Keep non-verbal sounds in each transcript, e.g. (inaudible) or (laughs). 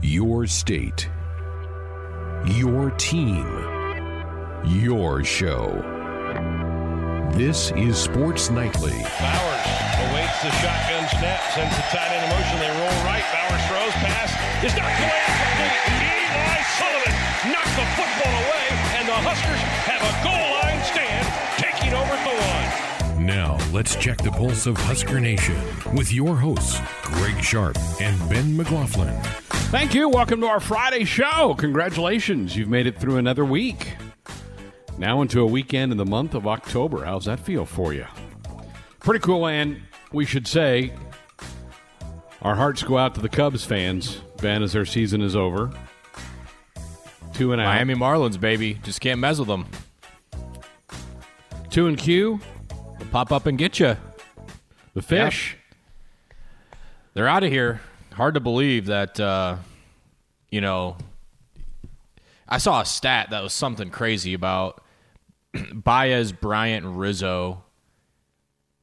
Your state. Your team. Your show. This is Sports Nightly. Bowers awaits the shotgun snap, sends the tight end in motion. They roll right. Bowers throws pass. Is knocked away incomplete. Eli Sullivan knocks the football away, and the Huskers have a goal line stand, taking over the one. Now, let's check the pulse of Husker Nation with your hosts, Greg Sharp and Ben McLaughlin. Thank you. Welcome to our Friday show. Congratulations. You've made it through another week. Now into a weekend in the month of October. How's that feel for you? Pretty cool, and we should say our hearts go out to the Cubs fans, Ben, as their season is over. Two and out. Miami Marlins, baby. Just can't mess with them. Two and Q. They'll pop up and get you. The fish. They're out of here. Hard to believe that, uh, you know, I saw a stat that was something crazy about (clears throat) Baez, Bryant, and Rizzo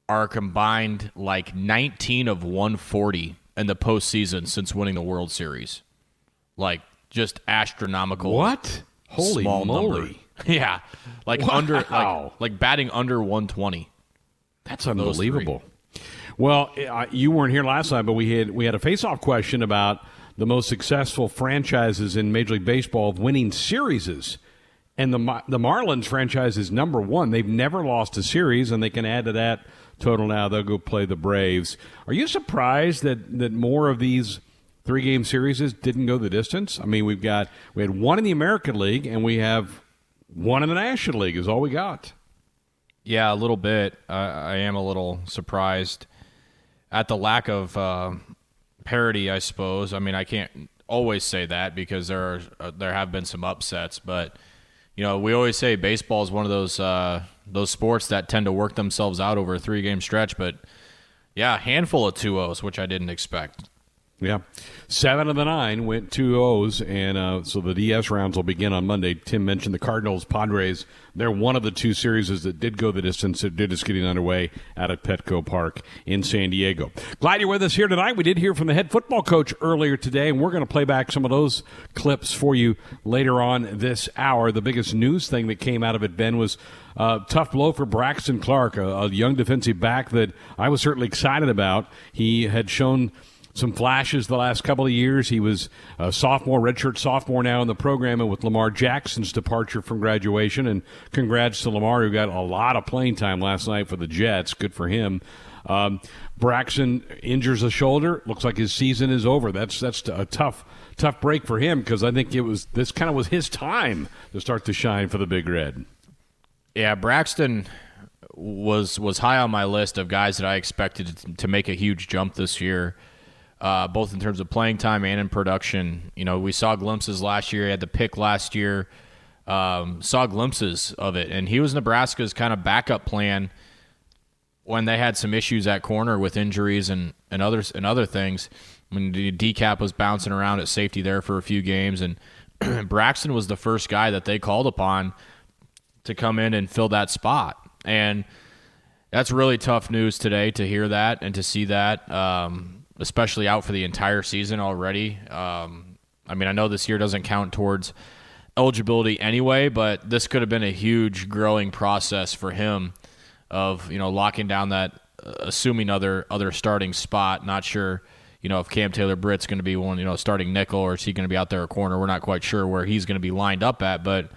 are combined like 19 of 140 in the postseason since winning the World Series. Like, just astronomical. What? Holy small moly. number. (laughs) Yeah, like under like, like batting under 120. That's unbelievable. Well, you weren't here last time, but we had we had a face-off question about the most successful franchises in Major League Baseball winning series, and the the Marlins franchise is number one. They've never lost a series, and they can add to that total now. They'll go play the Braves. Are you surprised that that more of these three game series didn't go the distance? I mean, we've got we had one in the American League, and we have one in the National League. Is all we got. Yeah, a little bit. I am a little surprised at the lack of uh, parity. I suppose. I mean, I can't always say that because there are uh, there have been some upsets, but you know, we always say baseball is one of those uh, those sports that tend to work themselves out over a three game stretch. But yeah, a handful of two O's, which I didn't expect. Yeah. Seven of the nine went two O's, and uh, so the DS rounds will begin on Monday. Tim mentioned the Cardinals, Padres. They're one of the two series that did go the distance. That did is getting underway out at Petco Park in San Diego. Glad you're with us here tonight. We did hear from the head football coach earlier today, and we're going to play back some of those clips for you later on this hour. The biggest news thing that came out of it, Ben, was uh, tough blow for Braxton Clark, a, a young defensive back that I was certainly excited about. He had shown some flashes the last couple of years. He was a sophomore, redshirt sophomore now in the program, and with Lamar Jackson's departure from graduation. And congrats to Lamar, who got a lot of playing time last night for the Jets. Good for him. Um, Braxton injures a shoulder. Looks like his season is over. That's that's a tough tough break for him because I think it was this kind of was his time to start to shine for the Big Red. Yeah, Braxton was was high on my list of guys that I expected to- to make a huge jump this year, uh, both in terms of playing time and in production. You know, we saw glimpses last year. He had the pick last year. Um, saw glimpses of it, and he was Nebraska's kind of backup plan when they had some issues at corner with injuries and and others and other things. When the decap was bouncing around at safety there for a few games, and (clears throat) Braxton was the first guy that they called upon to come in and fill that spot. And that's really tough news today to hear that and to see that, um, especially out for the entire season already. Um, I mean, I know this year doesn't count towards eligibility anyway, but this could have been a huge growing process for him of you know locking down that uh, assuming other other starting spot. Not sure. You know, if Cam Taylor Britt's going to be one, you know, starting nickel, or is he going to be out there a corner? We're not quite sure where he's going to be lined up at, but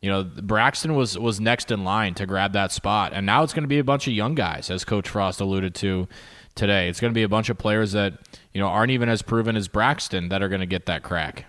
you know, Braxton was was next in line to grab that spot, and now it's going to be a bunch of young guys, as Coach Frost alluded to today. It's going to be a bunch of players that you know aren't even as proven as Braxton that are going to get that crack.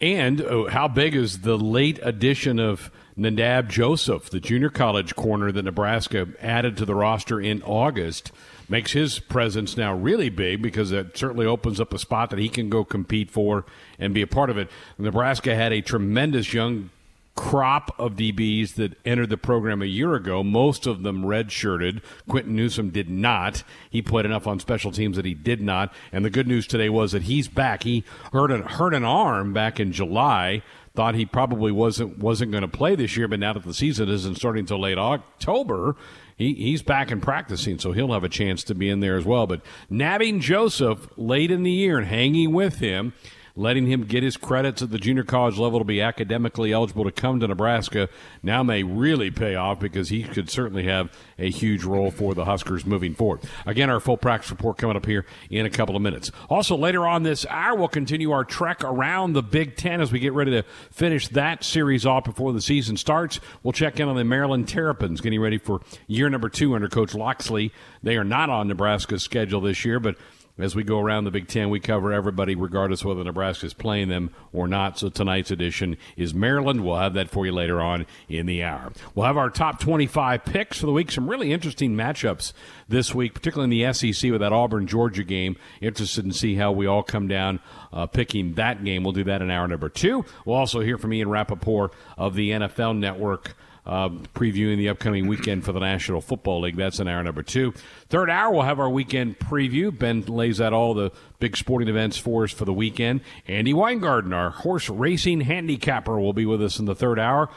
And oh, how big is the late addition of Nadab Joseph, the junior college corner that Nebraska added to the roster in August? Makes his presence now really big because it certainly opens up a spot that he can go compete for and be a part of it. Nebraska had a tremendous young crop of DBs that entered the program a year ago. Most of them redshirted. Quinton Newsome did not. He played enough on special teams that he did not. And the good news today was that he's back. He hurt an, hurt an arm back in July. Thought he probably wasn't wasn't going to play this year, but now that the season isn't starting until late October, he, he's back and practicing, so he'll have a chance to be in there as well. But nabbing Joseph late in the year and hanging with him letting him get his credits at the junior college level to be academically eligible to come to Nebraska now may really pay off because he could certainly have a huge role for the Huskers moving forward. Again, our full practice report coming up here in a couple of minutes. Also, later on this hour, we'll continue our trek around the Big Ten as we get ready to finish that series off before the season starts. We'll check in on the Maryland Terrapins getting ready for year number two under Coach Locksley. They are not on Nebraska's schedule this year, but as we go around the Big Ten, we cover everybody, regardless whether Nebraska is playing them or not. So tonight's edition is Maryland. We'll have that for you later on in the hour. We'll have our top 25 picks for the week. Some really interesting matchups this week, particularly in the SEC with that Auburn Georgia game. Interested in see how we all come down uh, picking that game. We'll do that in hour number two. We'll also hear from Ian Rapoport of the NFL Network uh, previewing the upcoming weekend for the National Football League. That's in hour number two. Third hour, we'll have our weekend preview. Ben lays out all the big sporting events for us for the weekend. Andy Weingarten, our horse racing handicapper, will be with us in the third hour.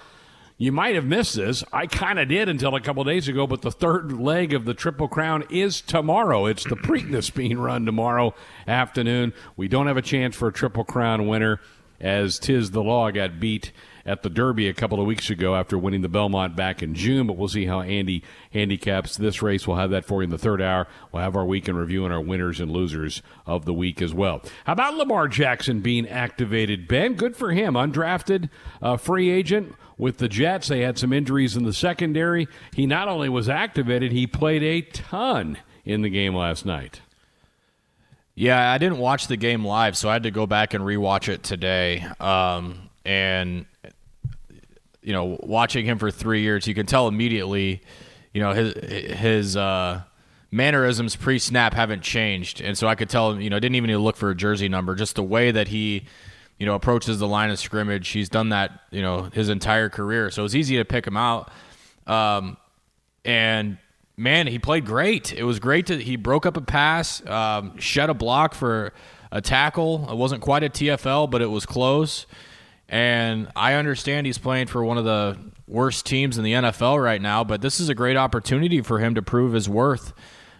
You might have missed this. I kind of did until a couple days ago, but the third leg of the Triple Crown is tomorrow. It's the Preakness being run tomorrow afternoon. We don't have a chance for a Triple Crown winner as Tiz the Law got beat at the Derby a couple of weeks ago after winning the Belmont back in June. But we'll see how Andy handicaps this race. We'll have that for you in the third hour. We'll have our weekend review and our winners and losers of the week as well. How about Lamar Jackson being activated? Ben, good for him. Undrafted uh, free agent with the Jets. They had some injuries in the secondary. He not only was activated, he played a ton in the game last night. Yeah, I didn't watch the game live, so I had to go back and rewatch it today. Um, and you know, watching him for three years, you can tell immediately, you know, his his uh, mannerisms pre-snap haven't changed, and so I could tell, you know, I didn't even need to look for a jersey number, just the way that he, you know, approaches the line of scrimmage. He's done that, you know, his entire career, so it's easy to pick him out. Um, and man, he played great. It was great to he broke up a pass, um, shed a block for a tackle. It wasn't quite a TFL, but it was close. And I understand he's playing for one of the worst teams in the NFL right now, but this is a great opportunity for him to prove his worth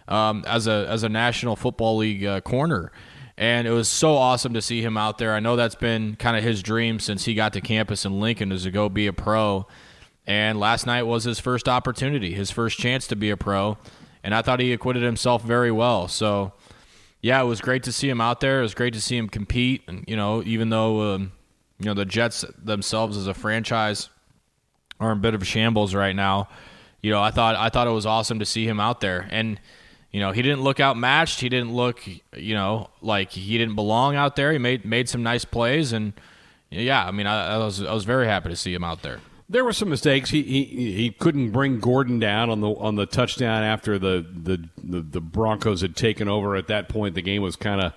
um, as a as a National Football League uh, corner. And it was so awesome to see him out there. I know that's been kind of his dream since he got to campus in Lincoln is to go be a pro. And last night was his first opportunity, his first chance to be a pro. And I thought he acquitted himself very well. So, yeah, it was great to see him out there. It was great to see him compete. And, you know, even though um, you know the Jets themselves as a franchise are in a bit of a shambles right now. You know, I thought I thought it was awesome to see him out there, and you know he didn't look outmatched. He didn't look you know like he didn't belong out there. He made made some nice plays, and yeah, I mean I, I was I was very happy to see him out there. There were some mistakes. He, he he couldn't bring Gordon down on the on the touchdown after the the, the, the Broncos had taken over. At that point, the game was kind of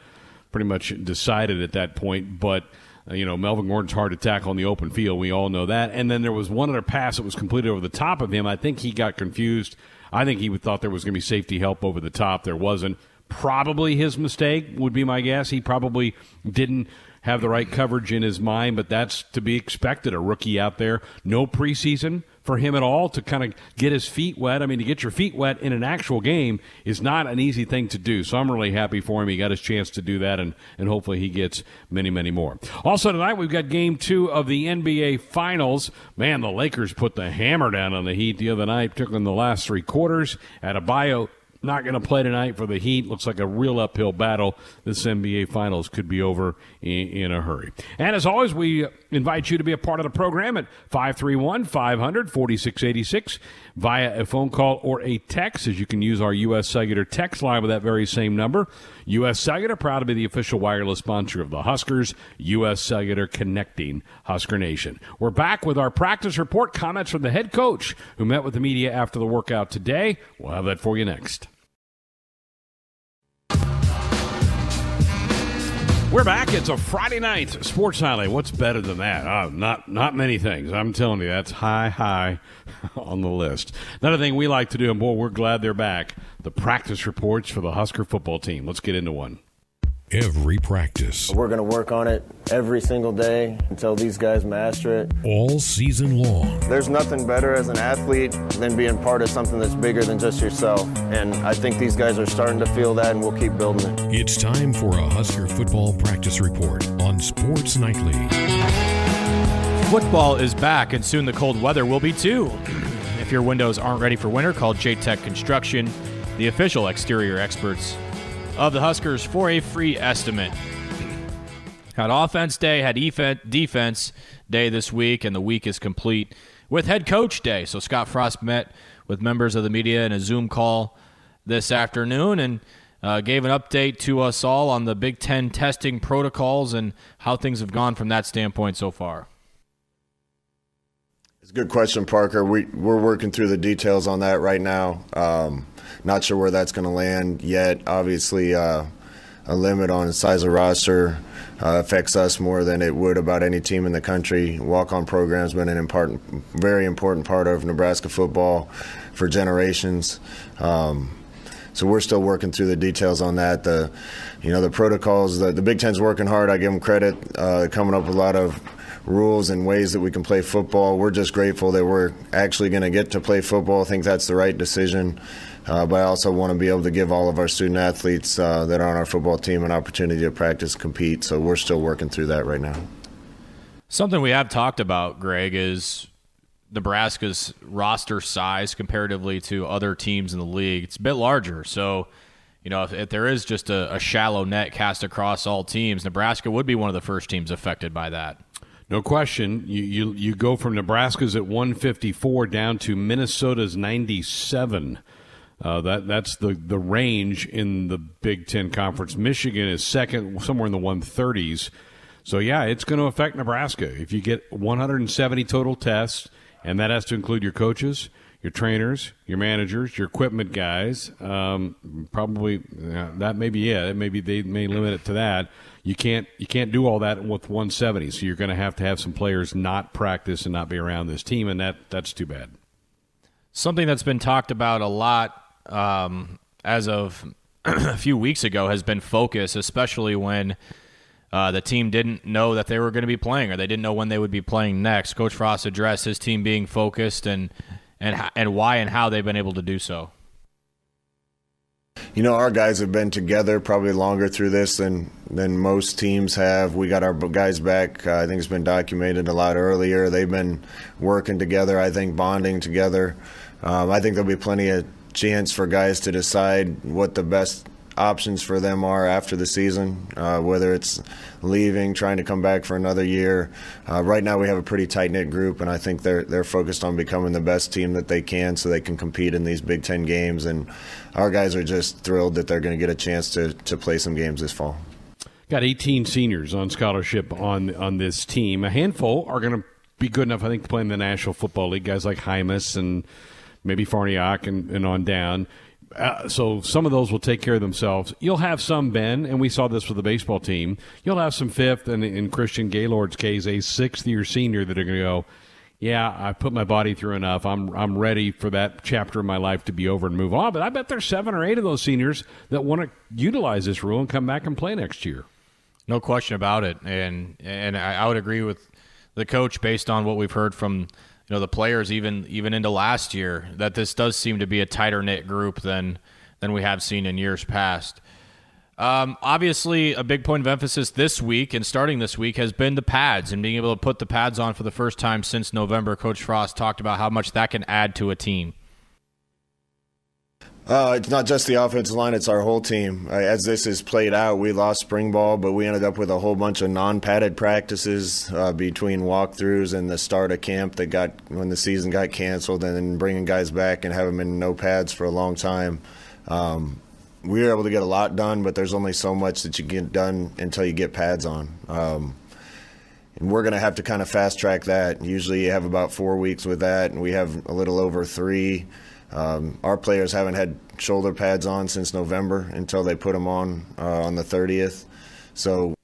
pretty much decided at that point, but uh, you know, Melvin Gordon's hard to tackle in the open field. We all know that. And then there was one other pass that was completed over the top of him. I think he got confused. I think he thought there was going to be safety help over the top. There wasn't. Probably his mistake would be my guess. He probably didn't have the right coverage in his mind, but that's to be expected. A rookie out there, no preseason for him at all to kind of get his feet wet. I mean, to get your feet wet in an actual game is not an easy thing to do. So I'm really happy for him. He got his chance to do that, and, and hopefully he gets many, many more. Also, tonight we've got game two of the NBA Finals. Man, the Lakers put the hammer down on the Heat the other night, particularly in the last three quarters. Adebayo not going to play tonight for the Heat. Looks like a real uphill battle. This NBA Finals could be over in, in, a hurry. And as always, we invite you to be a part of the program at 531 500 4686 via a phone call or a text, as you can use our U.S. Cellular text line with that very same number. U.S. Cellular, proud to be the official wireless sponsor of the Huskers. U.S. Cellular connecting Husker Nation. We're back with our practice report comments from the head coach who met with the media after the workout today. We'll have that for you next. We're back. It's a Friday night sports highlight. What's better than that? Uh, not not many things. I'm telling you, that's high high (laughs) on the list. Another thing we like to do, and boy, we're glad they're back. The practice reports for the Husker football team. Let's get into one. Every practice. We're going to work on it every single day until these guys master it. All season long. There's nothing better as an athlete than being part of something that's bigger than just yourself. And I think these guys are starting to feel that, and we'll keep building it. It's time for a Husker football practice report on Sports Nightly. Football is back, and soon the cold weather will be too. (clears throat) if your windows aren't ready for winter, call J-Tech Construction, the official exterior experts of the Huskers, for a free estimate. Had offense day, had defense day this week, and the week is complete with head coach day. So Scott Frost met with members of the media in a Zoom call this afternoon and uh, gave an update to us all on the Big Ten testing protocols and how things have gone from that standpoint so far. It's a good question, Parker. We, we're working through the details on that right now. Um, not sure where that's going to land yet. Obviously, uh, a limit on size of roster uh, affects us more than it would about any team in the country. Walk-on program's been an important, very important part of Nebraska football for generations. Um, so we're still working through the details on that. The, you know, the protocols. The, the Big Ten's working hard. I give them credit. Uh, coming up with a lot of rules and ways that we can play football. We're just grateful that we're actually going to get to play football. I think that's the right decision. Uh, but I also want to be able to give all of our student athletes uh, that are on our football team an opportunity to practice, compete. So we're still working through that right now. Something we have talked about, Greg, is Nebraska's roster size comparatively to other teams in the league. It's a bit larger. So, you know, if, if there is just a, a shallow net cast across all teams, Nebraska would be one of the first teams affected by that. No question. You, you you go from Nebraska's at 154 down to Minnesota's 97. Uh, that that's the the range in the Big Ten Conference. Michigan is second, somewhere in the 130s. So yeah, it's going to affect Nebraska if you get 170 total tests, and that has to include your coaches, your trainers, your managers, your equipment guys. Um, probably that may be it. Maybe they may limit it to that you can't you can't do all that with 170. So you're going to have to have some players not practice and not be around this team, and that that's too bad. Something that's been talked about a lot um, as of (clears throat) a few weeks ago has been focus, especially when. Uh, the team didn't know that they were going to be playing, or they didn't know when they would be playing next. Coach Frost addressed his team being focused and and and why and how they've been able to do so. You know, our guys have been together probably longer through this than than most teams have. We got our guys back. Uh, I think it's been documented a lot earlier. They've been working together. I think bonding together. Um, I think there'll be plenty of chance for guys to decide what the best options for them are after the season, uh, whether it's leaving, trying to come back for another year. Uh, right now, we have a pretty tight knit group, and I think they're they're focused on becoming the best team that they can, so they can compete in these Big Ten games. And our guys are just thrilled that they're going to get a chance to to play some games this fall. Got 18 seniors on scholarship on on this team. A handful are going to be good enough, I think, to play in the National Football League. Guys like Jaimes and maybe Farniok and, and on down. Uh, so some of those will take care of themselves. You'll have some Ben, and we saw this with the baseball team. You'll have some fifth, and in Christian Gaylord's case, a sixth year senior that are going to go. Yeah, I put my body through enough. I'm I'm ready for that chapter of my life to be over and move on. But I bet there's seven or eight of those seniors that want to utilize this rule and come back and play next year. No question about it, and and I would agree with the coach based on what we've heard from know the players even even into last year that this does seem to be a tighter knit group than than we have seen in years past. Um, obviously, a big point of emphasis this week and starting this week has been the pads and being able to put the pads on for the first time since November. Coach Frost talked about how much that can add to a team. Uh, it's not just the offensive line; it's our whole team. Uh, as this is played out, we lost spring ball, but we ended up with a whole bunch of non-padded practices uh, between walkthroughs and the start of camp that got when the season got canceled, and then bringing guys back and having them in no pads for a long time. Um, we were able to get a lot done, but there's only so much that you get done until you get pads on. Um, and we're going to have to kind of fast track that. Usually, you have about four weeks with that, and we have a little over three. Um, our players haven't had shoulder pads on since November until they put them on uh, on the 30th. So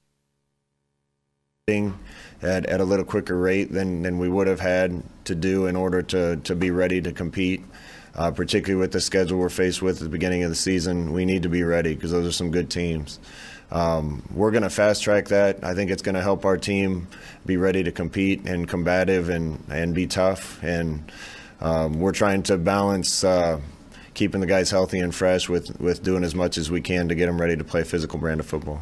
at, at a little quicker rate than, than we would have had to do in order to, to be ready to compete. Uh, particularly with the schedule we're faced with at the beginning of the season, we need to be ready because those are some good teams. Um, we're going to fast track that. I think it's going to help our team be ready to compete and combative and, and be tough. And um, we're trying to balance uh, keeping the guys healthy and fresh with, with doing as much as we can to get them ready to play physical brand of football.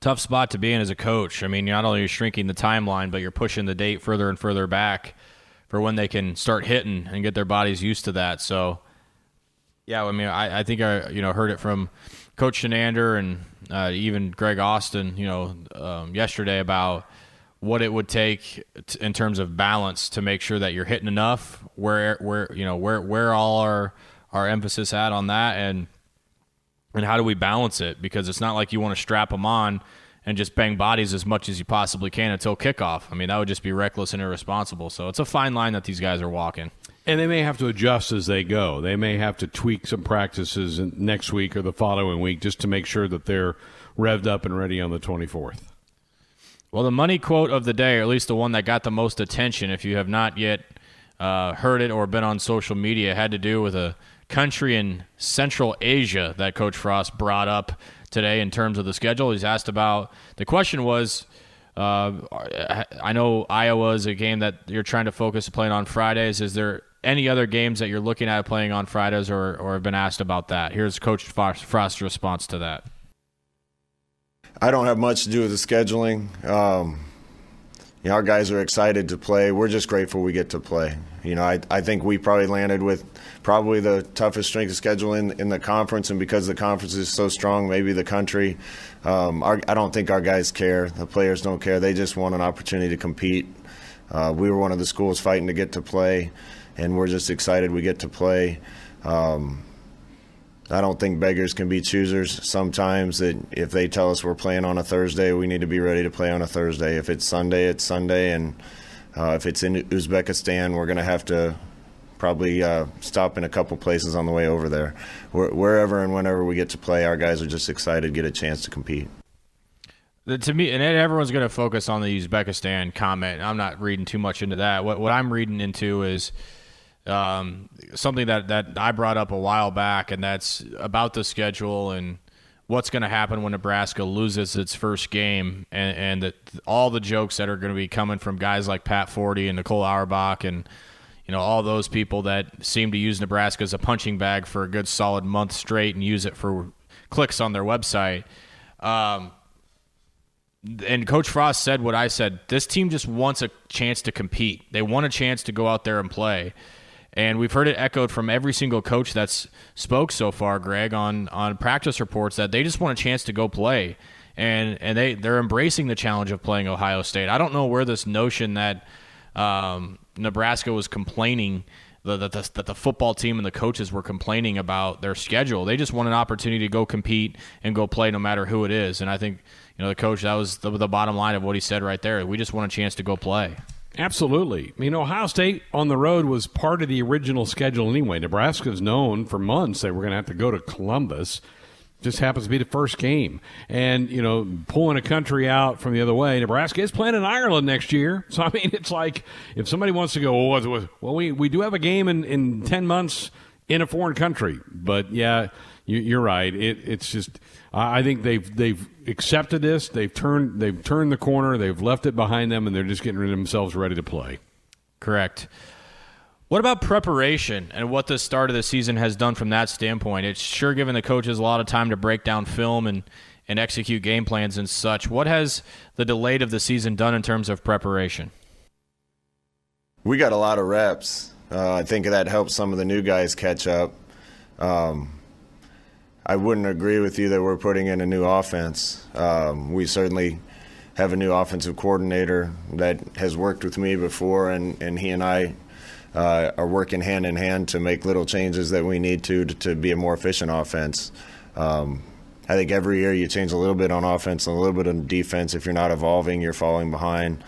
Tough spot to be in as a coach. I mean, not only are you shrinking the timeline, but you're pushing the date further and further back for when they can start hitting and get their bodies used to that. So, yeah, I mean, I, I think I you know heard it from Coach Chinander and uh, even Greg Austin, you know, um, yesterday about what it would take t- in terms of balance to make sure that you're hitting enough. Where where you know where where all our our emphasis at on that and and how do we balance it because it's not like you want to strap them on and just bang bodies as much as you possibly can until kickoff. I mean, that would just be reckless and irresponsible. So it's a fine line that these guys are walking. And they may have to adjust as they go. They may have to tweak some practices next week or the following week just to make sure that they're revved up and ready on the 24th. Well, the money quote of the day, or at least the one that got the most attention, if you have not yet uh, heard it or been on social media, had to do with a country in Central Asia that Coach Frost brought up today in terms of the schedule. He's asked about the question was uh, I know Iowa is a game that you're trying to focus playing on Fridays. Is there any other games that you're looking at playing on Fridays or, or have been asked about that? Here's Coach Frost's response to that. I don't have much to do with the scheduling. Um, you know, our guys are excited to play. We're just grateful we get to play. You know, I, I think we probably landed with probably the toughest strength of schedule in, in the conference, and because the conference is so strong, maybe the country. Um, our, I don't think our guys care. The players don't care. They just want an opportunity to compete. Uh, we were one of the schools fighting to get to play and we're just excited we get to play. Um, I don't think beggars can be choosers. Sometimes that if they tell us we're playing on a Thursday, we need to be ready to play on a Thursday. If it's Sunday, it's Sunday, and uh, if it's in Uzbekistan, we're going to have to probably uh, stop in a couple places on the way over there. Wherever and whenever we get to play, our guys are just excited to get a chance to compete. To me, and everyone's going to focus on the Uzbekistan comment. I'm not reading too much into that. What what I'm reading into is um, something that, that I brought up a while back, and that's about the schedule and what's going to happen when Nebraska loses its first game, and, and all the jokes that are going to be coming from guys like Pat Forde and Nicole Auerbach and you know all those people that seem to use Nebraska as a punching bag for a good solid month straight and use it for clicks on their website. Um, and Coach Frost said what I said. This team just wants a chance to compete. They want a chance to go out there and play. And we've heard it echoed from every single coach that's spoke so far, Greg, on on practice reports that they just want a chance to go play. And and they they're embracing the challenge of playing Ohio State. I don't know where this notion that um, Nebraska was complaining that the, the football team and the coaches were complaining about their schedule. They just want an opportunity to go compete and go play no matter who it is. And I think you know the coach that was the, the bottom line of what he said right there. We just want a chance to go play. Absolutely. I mean, Ohio State on the road was part of the original schedule anyway. Nebraska's known for months they were going to have to go to Columbus. Just happens to be the first game. And, you know, pulling a country out from the other way, Nebraska is playing in Ireland next year. (laughs) So, I mean, it's like if somebody wants to go, well, we, we do have a game in, in 10 months in a foreign country. But, yeah, you, are right. It, it's just I think they've they've accepted this. They've turned they've turned the corner. They've left it behind them, and they're just getting themselves ready to play. Correct. What about preparation and what the start of the season has done from that standpoint? It's sure given the coaches a lot of time to break down film and, and execute game plans and such. What has the delayed of the season done in terms of preparation? We got a lot of reps. Uh, I think that helps some of the new guys catch up. Um, I wouldn't agree with you that we're putting in a new offense. Um, we certainly have a new offensive coordinator that has worked with me before, and, and he and I uh, are working hand in hand to make little changes that we need to to, to be a more efficient offense. Um, I think every year you change a little bit on offense and a little bit on defense. If you're not evolving, you're falling behind.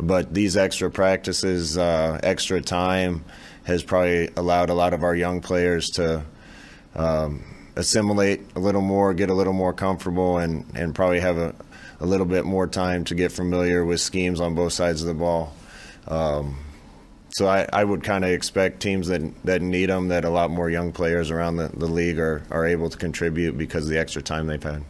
But these extra practices, uh, extra time, has probably allowed a lot of our young players to. Um, assimilate a little more, get a little more comfortable, and, and probably have a, a little bit more time to get familiar with schemes on both sides of the ball. Um, so I, I would kind of expect teams that that need them, that a lot more young players around the, the league are, are able to contribute because of the extra time they've had.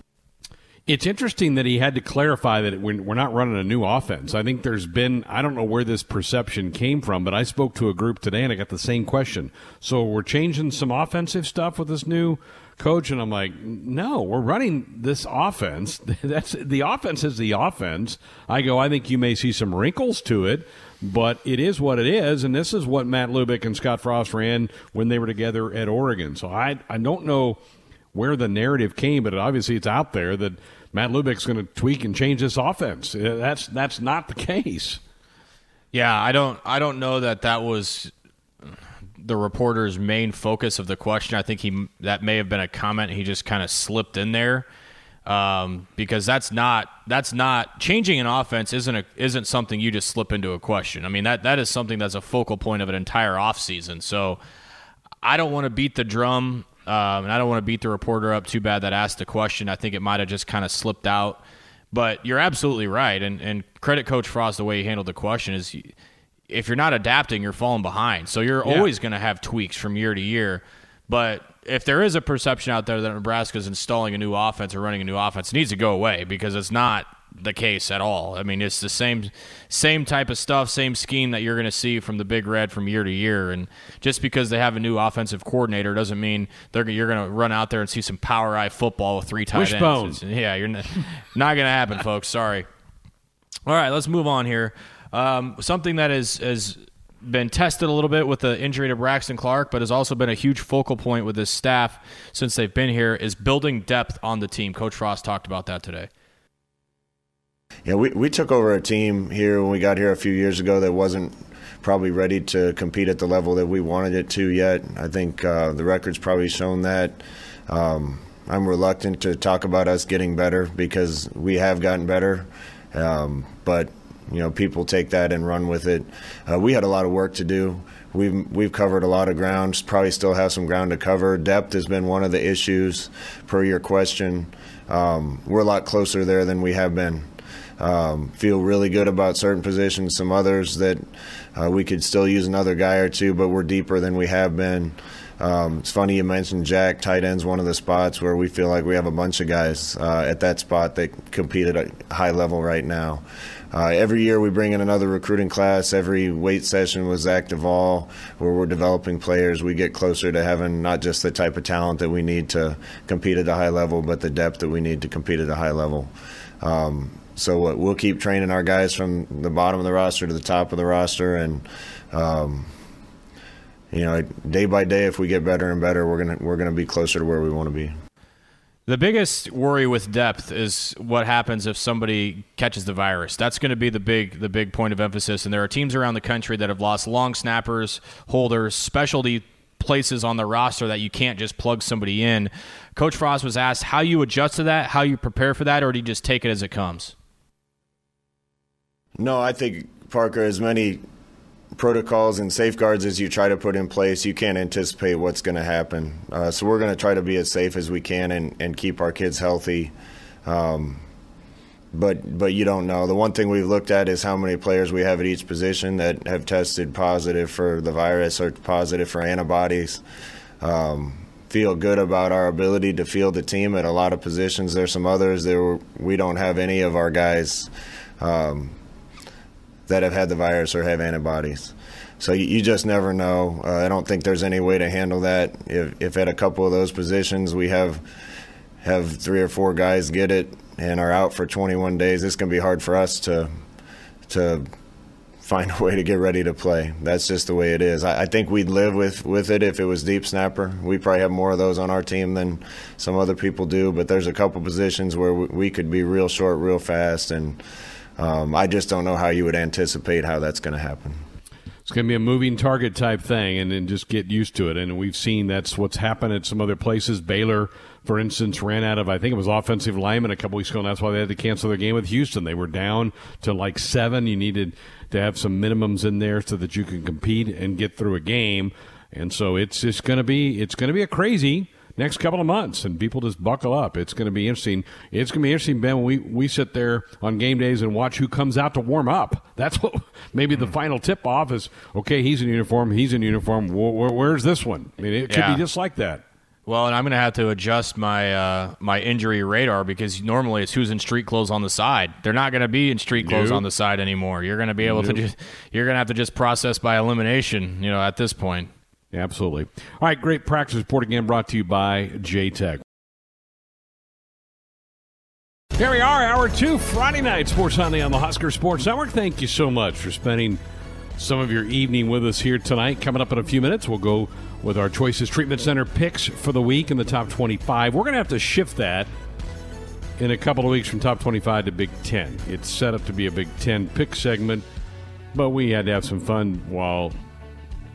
It's interesting that he had to clarify that we're not running a new offense. I think there's been, I don't know where this perception came from, but I spoke to a group today and I got the same question. So we're changing some offensive stuff with this new coach, and I'm like, no, we're running this offense. (laughs) That's the offense is the offense. I go, I think you may see some wrinkles to it, but it is what it is, and this is what Matt Lubick and Scott Frost ran when they were together at Oregon. So I I don't know where the narrative came, but obviously it's out there that Matt Lubick's going to tweak and change this offense. Uh, that's that's not the case. Yeah, I don't I don't know that that was the reporter's main focus of the question. I think he that may have been a comment he just kind of slipped in there. Um, because that's not that's not changing an offense isn't a, isn't something you just slip into a question. I mean that that is something that's a focal point of an entire offseason. So I don't want to beat the drum um, and I don't want to beat the reporter up too bad that asked the question. I think it might have just kind of slipped out. But you're absolutely right. And, and credit Coach Frost the way he handled the question is if you're not adapting, you're falling behind. So you're yeah. always going to have tweaks from year to year. But if there is a perception out there that Nebraska is installing a new offense or running a new offense, it needs to go away because it's not the case at all. I mean, it's the same same type of stuff, same scheme that you're going to see from the Big Red from year to year. And just because they have a new offensive coordinator doesn't mean they're you're going to run out there and see some power eye football with three tight Wishbone. ends. yeah, you're (laughs) not, not going to happen, folks. Sorry. All right, let's move on here. Um, something that has been tested a little bit with the injury to Braxton Clark, but has also been a huge focal point with his staff since they've been here is building depth on the team. Coach Frost talked about that today. Yeah, we, we took over a team here when we got here a few years ago that wasn't probably ready to compete at the level that we wanted it to yet. I think uh, the record's probably shown that. Um, I'm reluctant to talk about us getting better because we have gotten better, um, but you know people take that and run with it. Uh, we had a lot of work to do. We've we've covered a lot of ground. Probably still have some ground to cover. Depth has been one of the issues, per your question. Um, we're a lot closer there than we have been. Um, feel really good about certain positions. Some others that uh, we could still use another guy or two, but we're deeper than we have been. Um, it's funny you mentioned Jack. Tight end's one of the spots where we feel like we have a bunch of guys uh, at that spot that compete at a high level right now. Uh, every year we bring in another recruiting class. Every weight session with Zach Duval, where we're developing players, we get closer to having not just the type of talent that we need to compete at the high level, but the depth that we need to compete at the high level. Um, so we'll keep training our guys from the bottom of the roster to the top of the roster, and um, you know, day by day, if we get better and better, we're gonna we're gonna be closer to where we want to be. The biggest worry with depth is what happens if somebody catches the virus. That's going to be the big the big point of emphasis. And there are teams around the country that have lost long snappers, holders, specialty places on the roster that you can't just plug somebody in. Coach Frost was asked how you adjust to that, how you prepare for that, or do you just take it as it comes? No, I think Parker, as many protocols and safeguards as you try to put in place, you can't anticipate what's going to happen. Uh, so we're going to try to be as safe as we can and, and keep our kids healthy. Um, but but you don't know. The one thing we've looked at is how many players we have at each position that have tested positive for the virus or positive for antibodies. Um, feel good about our ability to field the team at a lot of positions. There's some others there we don't have any of our guys. Um, that have had the virus or have antibodies. So you, just never know. Uh, I don't think there's any way to handle that. If, if at a couple of those positions we have have three or four guys get it and are out for 21 days, it's going to be hard for us to to find a way to get ready to play. That's just the way it is. I, I, think we'd live with, with it if it was deep snapper. We probably have more of those on our team than some other people do, but there's a couple positions where we, we could be real short, real fast, and um, I just don't know how you would anticipate how that's going to happen. It's going to be a moving target type thing, and then just get used to it. And we've seen that's what's happened at some other places. Baylor, for instance, ran out of I think it was offensive linemen a couple weeks ago, and that's why they had to cancel their game with Houston. They were down to like seven. You needed to have some minimums in there so that you can compete and get through a game. And so it's just going to be it's going to be a crazy next couple of months, and people just buckle up. It's going to be interesting. It's going to be interesting, Ben. When we we sit there on game days and watch who comes out to warm up. That's what (laughs) maybe the final tip off is. Okay, he's in uniform. He's in uniform. Where, where's this one? I mean, it could Yeah. be just like that. Well, and I'm going to have to adjust my uh, my injury radar because normally it's who's in street clothes on the side. They're not going to be in street clothes Nope. on the side anymore. You're going to be able to just you're going to have to just process by elimination. You know, at this point. Absolutely. All right, great practice report again brought to you by JTech. Here we are, hour two, Friday night, Sports Sunday on the Husker Sports Network. Thank you so much for spending some of your evening with us here tonight. Coming up in a few minutes, we'll go with our Choices Treatment Center picks for the week in the top 25. We're going to have to shift that in a couple of weeks from top 25 to Big 10. It's set up to be a Big 10 pick segment, but we had to have some fun while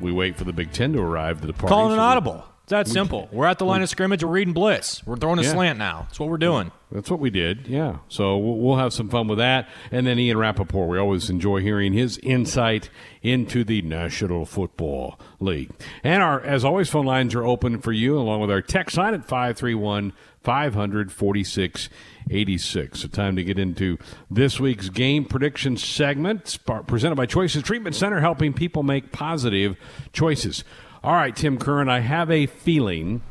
we wait for the Big 10 to arrive to the party. Calling an we- audible. It's that simple. We're at the line of scrimmage. We're reading blitz. We're throwing a Yeah. slant now. That's what we're doing. That's what we did, yeah. So we'll we'll have some fun with that. And then Ian Rapoport, we always enjoy hearing his insight into the National Football League. And our, as always, phone lines are open for you, along with our text line at 531 546 86. So time to get into this week's game prediction segment, presented by Choices Treatment Center, helping people make positive choices. All right, Tim Curran, I have a feeling,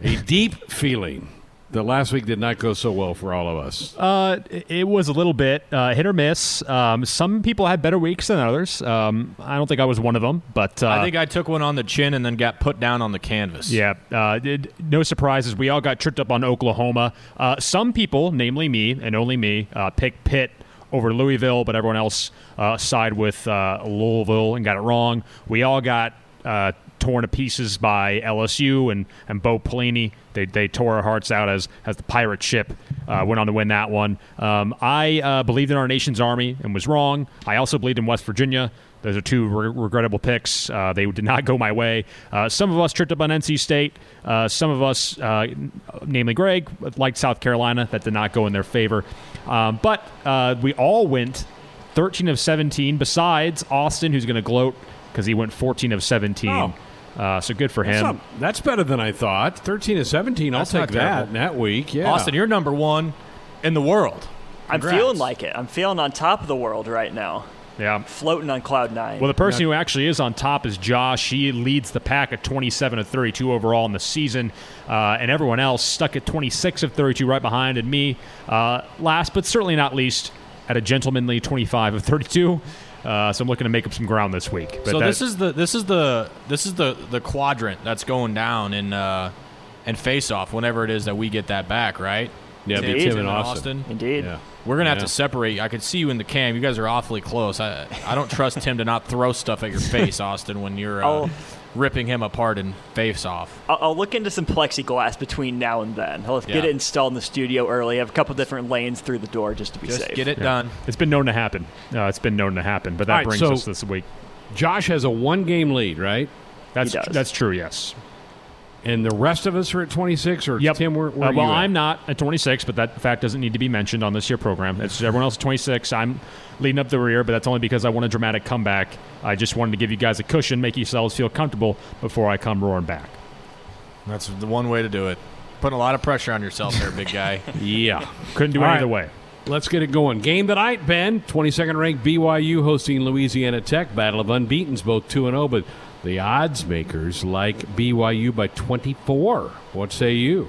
a deep feeling, that last week did not go so well for all of us. Uh, it- it was a little bit uh, hit or miss. Um, some people had better weeks than others. Um, I don't think I was one of them, but uh, I think I took one on the chin and then got put down on the canvas. yeah, uh, it- no surprises. We all got tripped up on Oklahoma. Uh, some people, namely me and only me, uh, picked Pitt over Louisville, but everyone else uh, side with uh, Louisville and got it wrong. We all got uh, torn to pieces by LSU and, and Bo Pelini. They, they tore our hearts out as, as the pirate ship uh, went on to win that one. Um, I uh, believed in our nation's army and was wrong. I also believed in West Virginia. Those are two re- regrettable picks. Uh, they did not go my way. Uh, some of us tripped up on NC State. Uh, some of us, uh, namely Greg, liked South Carolina. That did not go in their favor. Um, but uh, we all went 13 of 17, besides Austin, who's going to gloat because he went 14 of 17. Oh. Uh, so good for That's, him. not- that's better than I thought. 13 to 17, That's I'll take that in that week. Yeah. Austin, you're number one in the world. I'm feeling like it. I'm feeling on top of the world right now, Yeah. floating on cloud nine. Well, the person who actually is on top is Josh. He leads the pack at 27 of 32 overall in the season, uh, and everyone else stuck at 26 of 32 right behind, and me uh, last, but certainly not least, at a gentlemanly 25 of 32. Uh, so I'm looking to make up some ground this week. But so that- this is the this is the this is the the quadrant that's going down in uh in face off whenever it is that we get that back, right? Yeah, Indeed. beats Tim and Austin. Indeed. Yeah. We're gonna have to separate. I could see you in the cam. You guys are awfully close. I I don't trust Tim to not throw stuff at your face, Austin, when you're uh, Oh. Ripping him apart in face off. I'll, I'll look into some plexiglass between now and then. I'll get it installed in the studio early. I have a couple different lanes through the door just to be Just safe. get it done. it's been known to happen. Uh, it's been known to happen, but that All right, brings so- us this week. Josh has a one game lead, right? That's does. that's true. Yes. And the rest of us are at 26, or Yep. Tim, where, where Uh, are well, you at? I'm not at 26, but that fact doesn't need to be mentioned on this year program. It's everyone else at 26. I'm leading up the rear, but that's only because I want a dramatic comeback. I just wanted to give you guys a cushion, make yourselves feel comfortable before I come roaring back. That's the one way to do it. Putting a lot of pressure on yourself there, big guy. (laughs) Yeah. Couldn't do it right. either way. Let's get it going. Game tonight, Ben. 22nd ranked BYU hosting Louisiana Tech. Battle of unbeatens, both 2 and 0, but the odds makers like BYU by 24. What say you?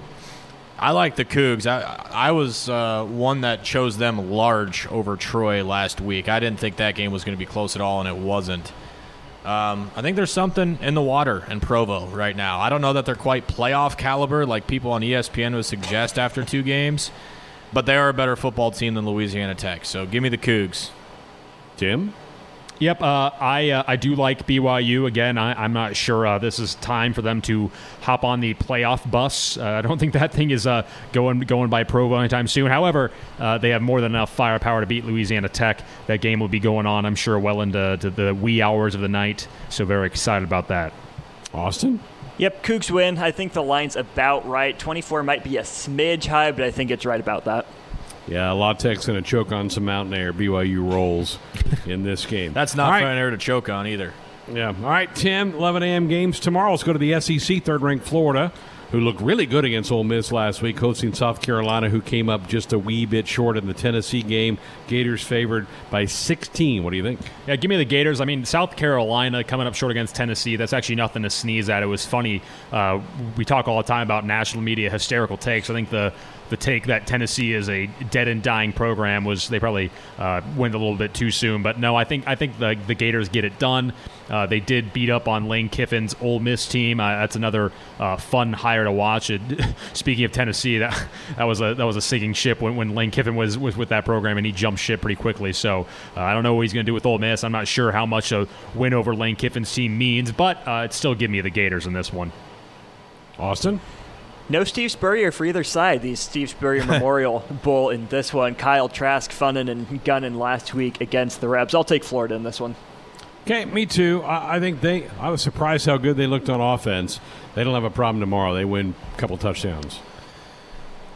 I like the Cougs. I I was uh, one that chose them large over Troy last week. I didn't think that game was going to be close at all, and it wasn't. Um, I think there's something in the water in Provo right now. I don't know that they're quite playoff caliber like people on ESPN would suggest after two games, but they are a better football team than Louisiana Tech. So give me the Cougs. Tim? Yep, uh, I uh, I do like BYU. Again, I, I'm not sure uh, this is time for them to hop on the playoff bus. Uh, I don't (laughs) think that thing is uh, going going by Provo anytime soon. However, uh, they have more than enough firepower to beat Louisiana Tech. That game will be going on, I'm sure, well into to the wee hours of the night. So very excited about that. Austin? Yep, Cougs win. I think the line's about right. 24 might be a smidge high, but I think it's right about that. Yeah, La Tech's going to choke on some mountain air. BYU rolls in this game. (laughs) That's not Mountain fun air to choke on either. Yeah. All right, Tim, 11 a.m. games tomorrow. Let's go to the SEC, third ranked Florida. who looked really good against Ole Miss last week, hosting South Carolina, who came up just a wee bit short in the Tennessee game. Gators favored by 16. What do you think? Yeah, give me the Gators. I mean, South Carolina coming up short against Tennessee. That's actually nothing to sneeze at. It was funny. Uh, we talk all the time about national media hysterical takes. I think the the take that Tennessee is a dead and dying program was they probably uh, went a little bit too soon. But no, I think I think the the Gators get it done. Uh, they did beat up on Lane Kiffin's Ole Miss team. Uh, that's another uh, fun hire to watch. It, (laughs) speaking of Tennessee, that that was a that was a sinking ship when, when Lane Kiffin was, was with that program, and he jumped ship pretty quickly. So uh, I don't know what he's going to do with Ole Miss. I'm not sure how much a win over Lane Kiffin's team means, but uh, it still give me the Gators in this one. Austin. No Steve Spurrier for either side. The Steve Spurrier (laughs) Memorial Bowl in this one. Kyle Trask funning and gunning last week against the Rebs. I'll take Florida in this one. Okay, me too. I, I think they. I was surprised how good they looked on offense. They don't have a problem tomorrow. They win a couple touchdowns.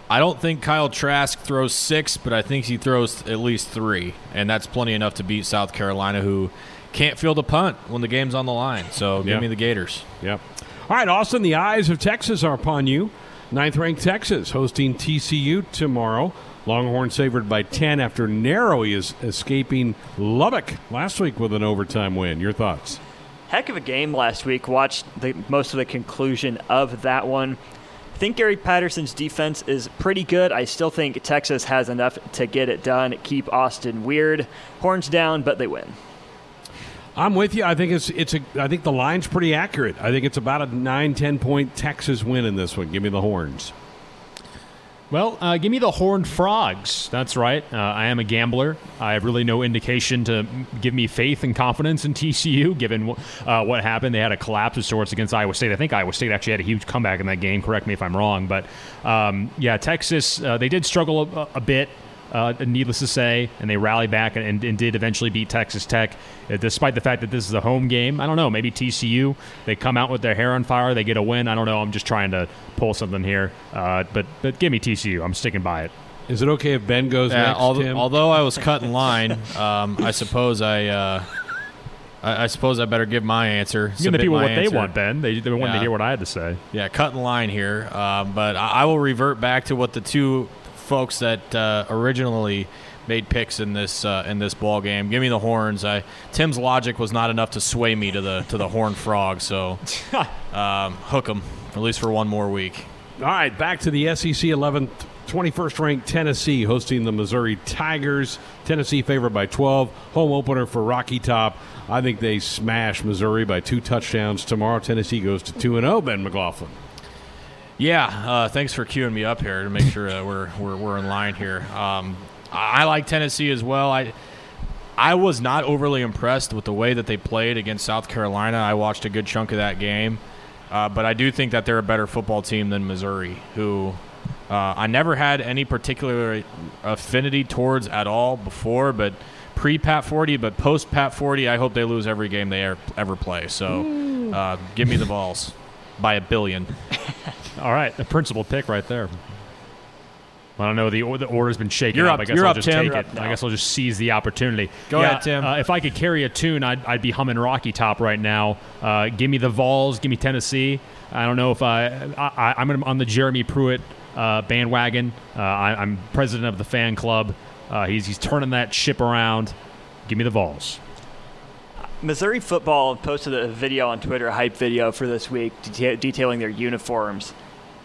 I don't think Kyle Trask throws six, but I think he throws at least three, and that's plenty enough to beat South Carolina, who can't field a punt when the game's on the line. So give Yeah. me the Gators. Yep. All right, Austin, the eyes of Texas are upon you. Ninth ranked Texas hosting TCU tomorrow. Longhorn favored by 10 after narrowly is escaping Lubbock last week with an overtime win. Your thoughts? Heck of a game last week. Watched the, most of the conclusion of that one. I think Gary Patterson's defense is pretty good. I still think Texas has enough to get it done, keep Austin weird. Horns down, but they win. I'm with you. I think it's it's a I think the line's pretty accurate. I think it's about a 9 10 point Texas win in this one. Give me the horns. Well, uh, give me the Horned Frogs. That's right. Uh, I am a gambler. I have really no indication to give me faith and confidence in TCU, given uh, what happened. They had a collapse of sorts against Iowa State. I think Iowa State actually had a huge comeback in that game. Correct me if I'm wrong. But um, yeah, Texas, uh, they did struggle a, a bit. Uh, needless to say, and they rallied back and, and, and did eventually beat Texas Tech, uh, despite the fact that this is a home game. I don't know. Maybe TCU they come out with their hair on fire, they get a win. I don't know. I'm just trying to pull something here, uh, but but give me TCU. I'm sticking by it. Is it okay if Ben goes Yeah, next, although, Tim? although I was cut in line, um, I suppose I, uh, I, I suppose I better give my answer. Give the people my what they want, Ben. They, they want to hear what I had to say. Yeah, cut in line here. Um, but I, I will revert back to what the two folks that uh, originally made picks in this uh, in this ball game. Give me the horns. I Tim's logic was not enough to sway me to the to the horn frog. So (laughs) um, hook them at least for one more week. All right, back to the SEC 11th, 21st ranked Tennessee hosting the Missouri Tigers. Tennessee favored by 12. Home opener for Rocky Top. I think they smash Missouri by two touchdowns tomorrow. Tennessee goes to 2 0. Ben McLaughlin. Yeah, uh, thanks for queuing me up here to make sure that we're we're, we're in line here. Um, I, I like Tennessee as well. I I was not overly impressed with the way that they played against South Carolina. I watched a good chunk of that game, uh, but I do think that they're a better football team than Missouri, who uh, I never had any particular affinity towards at all before, but. Pre Pat Forde, but post Pat Forde, I hope they lose every game they ever, ever play. So, uh, give me the Vols by a billion. (laughs) All right, the principal pick right there. I don't know. The, or- the order's been shaken You're up. up- I guess I'll up, just Tim. take it. I guess I'll just seize the opportunity. Go Yeah, ahead, Tim. Uh, if I could carry a tune, I'd, I'd be humming Rocky Top right now. Uh, give me the Vols. Give me Tennessee. I don't know if I, I, I I'm on the Jeremy Pruitt uh, bandwagon. Uh, I, I'm president of the fan club. Uh, he's he's turning that ship around. Give me the Vols. Missouri football posted a video on Twitter, a hype video for this week, deta- detailing their uniforms.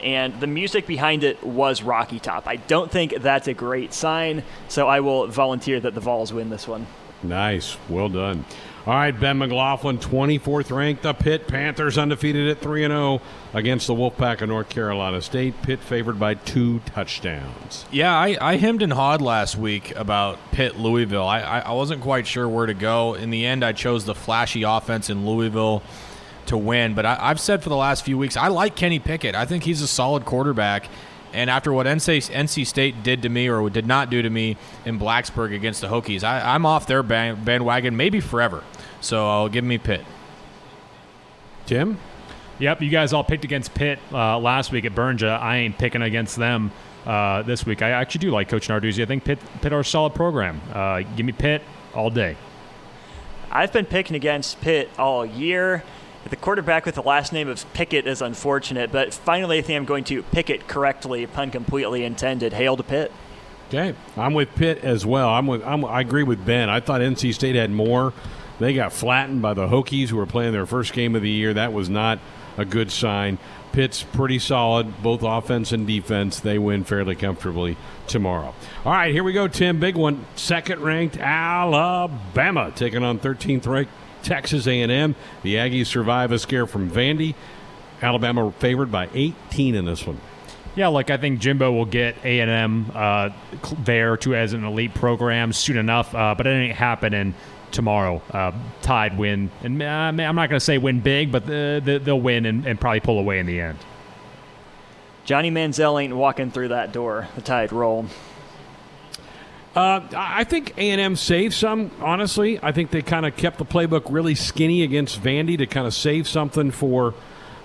And the music behind it was Rocky Top. I don't think that's a great sign, so I will volunteer that the Vols win this one. Nice. Well done. All right, Ben McLaughlin, 24th ranked. The Pitt Panthers undefeated at 3 0 against the Wolfpack of North Carolina State. Pitt favored by two touchdowns. Yeah, I, I hemmed and hawed last week about Pitt Louisville. I, I, wasn't quite sure where to go. In the end, I chose the flashy offense in Louisville to win. But I, I've said for the last few weeks, I like Kenny Pickett. I think he's a solid quarterback. And after what NC, NC State did to me or did not do to me in Blacksburg against the Hokies, I, I'm off their band, bandwagon maybe forever. So I'll give me Pitt. Tim? Yep, you guys all picked against Pitt uh, last week at Burnja. I ain't picking against them uh, this week. I actually do like Coach Narduzzi. I think Pitt, Pitt are a solid program. Uh, give me Pitt all day. I've been picking against Pitt all year, The quarterback with the last name of Pickett is unfortunate, but finally I think I'm going to pick it correctly, pun completely intended. Hail to Pitt. Okay, I'm with Pitt as well. I'm with. I'm, I agree with Ben. I thought NC State had more. They got flattened by the Hokies, who were playing their first game of the year. That was not a good sign. Pitt's pretty solid, both offense and defense. They win fairly comfortably tomorrow. All right, here we go, Tim. Big one. Second ranked Alabama taking on 13th ranked Texas A&M. The Aggies survive a scare from Vandy. Alabama favored by 18 in this one. Yeah, like I think Jimbo will get A and M uh, there too as an elite program soon enough, uh, but it ain't happening tomorrow. Uh, Tide win, and uh, I'm not going to say win big, but the, the, they'll win and, and, probably pull away in the end. Johnny Manziel ain't walking through that door. The Tide roll. Uh, I think A and M saved some. Honestly, I think they kind of kept the playbook really skinny against Vandy to kind of save something for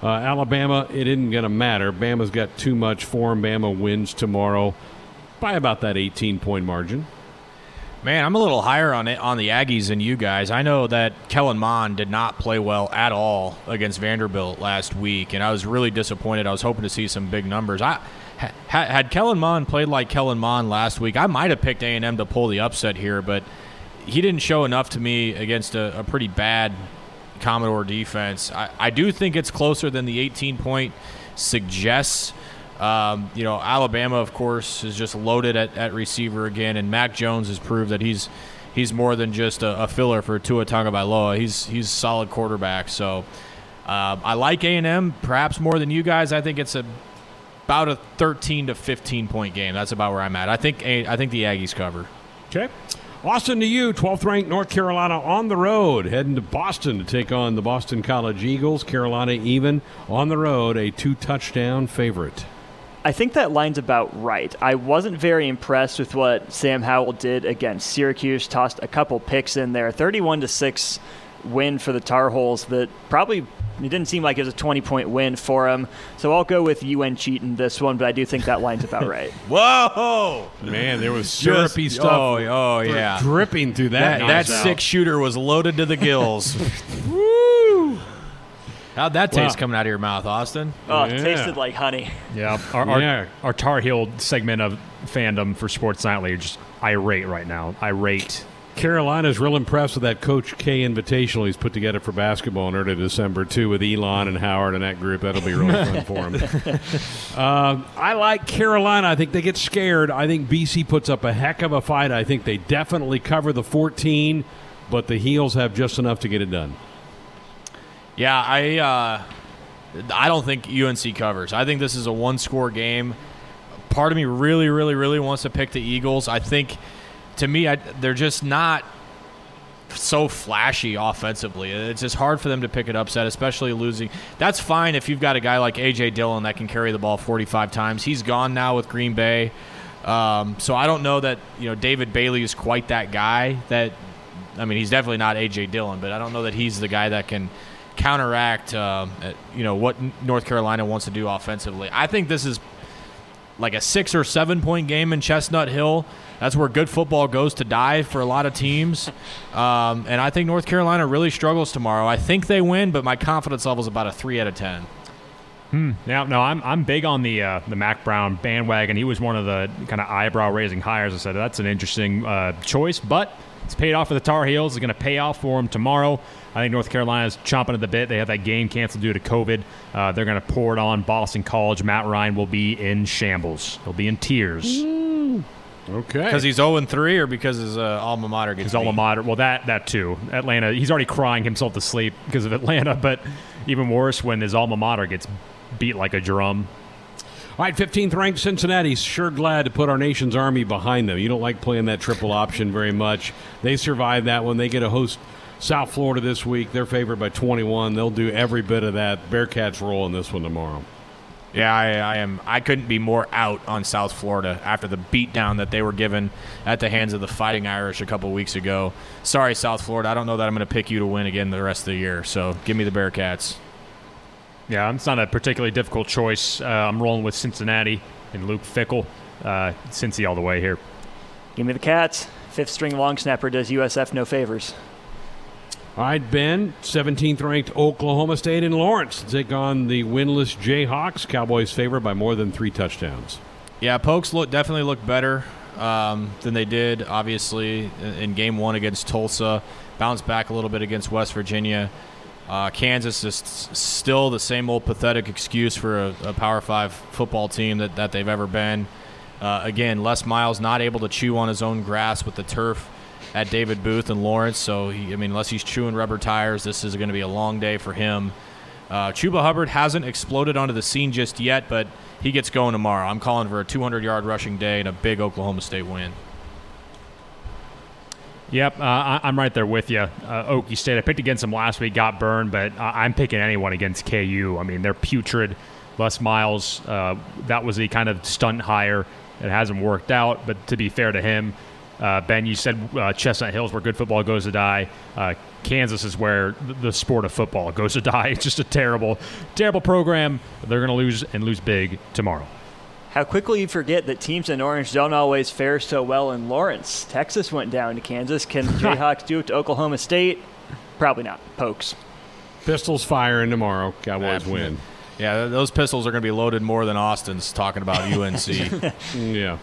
uh, Alabama. It isn't going to matter. Bama's got too much for. Bama wins tomorrow by about that 18 point margin. Man, I'm a little higher on it on the Aggies than you guys. I know that Kellen Mond did not play well at all against Vanderbilt last week, and I was really disappointed. I was hoping to see some big numbers. I had Kellen Mond played like Kellen Mond last week, I might have picked A&M to pull the upset here, but he didn't show enough to me against a, a pretty bad Commodore defense. I, I, do think it's closer than the 18 point suggests. Um, you know, Alabama, of course, is just loaded at, at receiver again, and Mac Jones has proved that he's he's more than just a, a filler for Tua Tagovailoa. He's he's a solid quarterback. So uh, I like A and M perhaps more than you guys. I think it's a about a 13 to 15 point game. That's about where I'm at. I think I think the Aggies cover. Okay. Austin to you, 12th ranked North Carolina on the road, heading to Boston to take on the Boston College Eagles. Carolina even on the road, a two touchdown favorite. I think that line's about right. I wasn't very impressed with what Sam Howell did against Syracuse. Tossed a couple picks in there, 31 to six win for the Tar Heels that probably it didn't seem like it was a 20 point win for him. So I'll go with UN cheating this one, but I do think that line's about right. (laughs) Whoa! Man, there was syrupy Just, stuff. Oh, oh yeah. Dripping through that. That, that six shooter was loaded to the gills. (laughs) Woo! How'd that taste wow. coming out of your mouth, Austin? Oh, it tasted like honey. Yeah. Our, our, yeah. our Tar Heel segment of fandom for Sports Nightly are just irate right now. Irate. Carolina's real impressed with that Coach K Invitational he's put together for basketball in early December too, with Elon and Howard and that group. That'll be really fun (laughs) for him. Uh, I like Carolina. I think they get scared. I think BC puts up a heck of a fight. I think they definitely cover the 14, but the Heels have just enough to get it done. Yeah, I uh, I don't think UNC covers. I think this is a one-score game. Part of me really, really, really wants to pick the Eagles. I think to me, I, they're just not so flashy offensively. It's just hard for them to pick it upset, especially losing. That's fine if you've got a guy like AJ Dillon that can carry the ball 45 times. He's gone now with Green Bay. Um, so I don't know that you know David Bailey is quite that guy. That I mean, he's definitely not AJ Dillon, but I don't know that he's the guy that can counteract uh, you know what North Carolina wants to do offensively. I think this is like a six or seven point game in Chestnut Hill that's where good football goes to die for a lot of teams. Um, and I think North Carolina really struggles tomorrow. I think they win, but my confidence level is about a three out of ten. Hmm. Yeah, no, I'm I'm big on the uh, the Mack Brown bandwagon. He was one of the kind of eyebrow raising hires. I said that's an interesting uh, choice, but it's paid off for the Tar Heels. It's going to pay off for them tomorrow. I think North Carolina's chomping at the bit. They have that game canceled due to COVID. Uh, they're going to pour it on Boston College. Matt Ryan will be in shambles. He'll be in tears. Mm. Okay. Because he's 0 3 or because his uh, alma mater gets His alma mater. Well, that that too. Atlanta. He's already crying himself to sleep because of Atlanta, (laughs) but even worse when his alma mater gets beat like a drum. All right, 15th ranked Cincinnati. Sure glad to put our nation's army behind them. You don't like playing that triple option very much. They survived that one. They get a host South Florida this week. They're favored by 21. They'll do every bit of that. Bearcats roll in this one tomorrow. Yeah, I, I, am. I couldn't be more out on South Florida after the beatdown that they were given at the hands of the Fighting Irish a couple weeks ago. Sorry, South Florida. I don't know that I'm going to pick you to win again the rest of the year. So give me the Bearcats. Yeah, it's not a particularly difficult choice. Uh, I'm rolling with Cincinnati and Luke Fickell. Uh, Cincy all the way here. Give me the Cats. Fifth string long snapper does USF no favors. All right, Ben, 17th ranked Oklahoma State in Lawrence to take on the winless Jayhawks. Cowboys favored by more than three touchdowns. Yeah, Pokes look definitely look better um, than they did, obviously, in, in game one against Tulsa. Bounced back a little bit against West Virginia. Uh, Kansas is still the same old pathetic excuse for a, a Power Five football team that, that they've ever been. Uh, again, Les Miles not able to chew on his own grass with the turf at David Booth and Lawrence. So, he, I mean, unless he's chewing rubber tires, this is going to be a long day for him. Uh, Chuba Hubbard hasn't exploded onto the scene just yet, but he gets going tomorrow. I'm calling for a 200 yard rushing day and a big Oklahoma State win. Yep, uh, I, am right there with you. Uh, Okie State. I picked against them last week, got burned, but uh, I'm picking anyone against KU. I mean, they're putrid. Les Miles, uh, that was the kind of stunt hire. It hasn't worked out, but to be fair to him, uh, ben, you said uh, Chestnut Hills where good football goes to die. Uh, Kansas is where the sport of football (laughs) goes to die. It's just a terrible, terrible program. They're going to lose and lose big tomorrow. How quickly you forget that teams in Orange don't always fare so well in Lawrence. Texas went down to Kansas. Can the (laughs) Jayhawks do it to Oklahoma State? Probably not. Pokes. Pistols firing tomorrow. Cowboys win. Yeah, those pistols are going to be loaded more than Austin's talking about (laughs) UNC. yeah.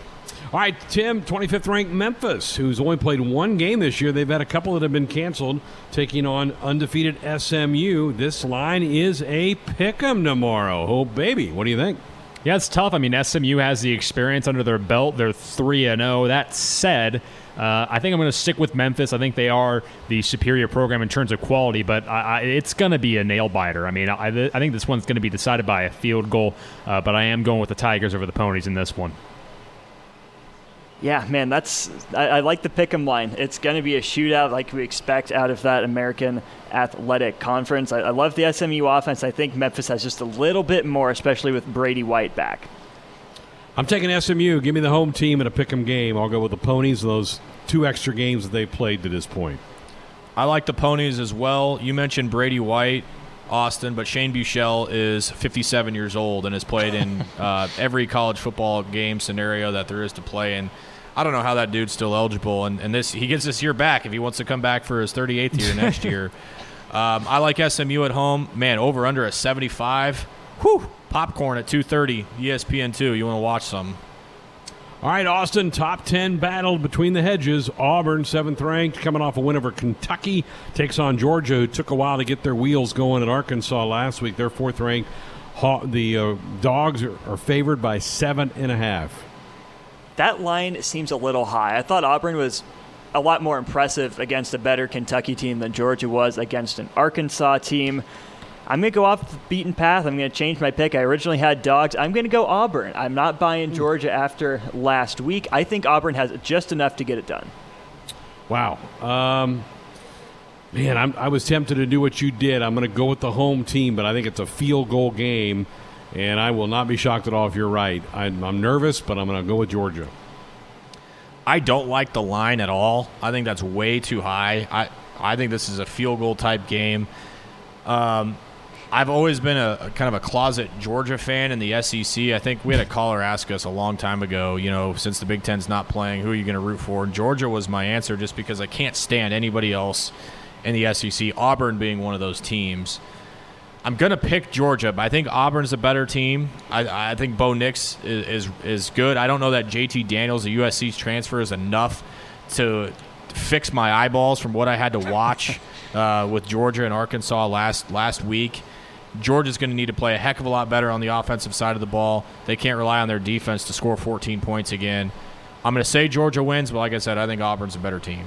All right, Tim, 25th ranked Memphis, who's only played one game this year. They've had a couple that have been canceled, taking on undefeated SMU. This line is a pick 'em tomorrow. Oh, baby. What do you think? Yeah, it's tough. I mean, SMU has the experience under their belt. They're 3 and 0. That said, uh, I think I'm going to stick with Memphis. I think they are the superior program in terms of quality, but I, I, it's going to be a nail biter. I mean, I, I think this one's going to be decided by a field goal, uh, but I am going with the Tigers over the Ponies in this one. Yeah, man, that's I, I like the pick'em line. It's going to be a shootout like we expect out of that American Athletic Conference. I, I love the SMU offense. I think Memphis has just a little bit more, especially with Brady White back. I'm taking SMU. Give me the home team in a pick'em game. I'll go with the Ponies those two extra games that they've played to this point. I like the Ponies as well. You mentioned Brady White. Austin, but Shane Buechele is 57 years old and has played in (laughs) uh, every college football game scenario that there is to play in. I don't know how that dude's still eligible, and, and this he gets this year back if he wants to come back for his 38th year next (laughs) year. Um, I like SMU at home. Man, over under a 75. Whew, popcorn at 2:30. ESPN two. You want to watch some? All right, Austin, top 10 battle between the hedges. Auburn, seventh ranked, coming off a win over Kentucky, takes on Georgia, who took a while to get their wheels going at Arkansas last week. They're fourth ranked. The uh, Dogs are favored by seven and a half. That line seems a little high. I thought Auburn was a lot more impressive against a better Kentucky team than Georgia was against an Arkansas team. I'm going to go off the beaten path. I'm going to change my pick. I originally had dogs. I'm going to go Auburn. I'm not buying hmm. Georgia after last week. I think Auburn has just enough to get it done. Wow. Um, man, I'm, i was tempted to do what you did. I'm going to go with the home team, but I think it's a field goal game, and I will not be shocked at all if you're right. I'm, I'm nervous, but I'm going to go with Georgia. I don't like the line at all. I think that's way too high. I I think this is a field goal type game. Um, I've always been a, a, kind of a closet Georgia fan in the SEC. I think we had a caller ask us a long time ago, you know, since the Big Ten's not playing, who are you going to root for? And Georgia was my answer just because I can't stand anybody else in the SEC, Auburn being one of those teams. I'm going to pick Georgia, but I think Auburn's a better team. I, I think Bo Nix is, is, is good. I don't know that JT Daniels, the USC transfer, is enough to fix my eyeballs from what I had to watch (laughs) uh, with Georgia and Arkansas last last week. Georgia's going to need to play a heck of a lot better on the offensive side of the ball. They can't rely on their defense to score 14 points again. I'm going to say Georgia wins, but like I said, I think Auburn's a better team.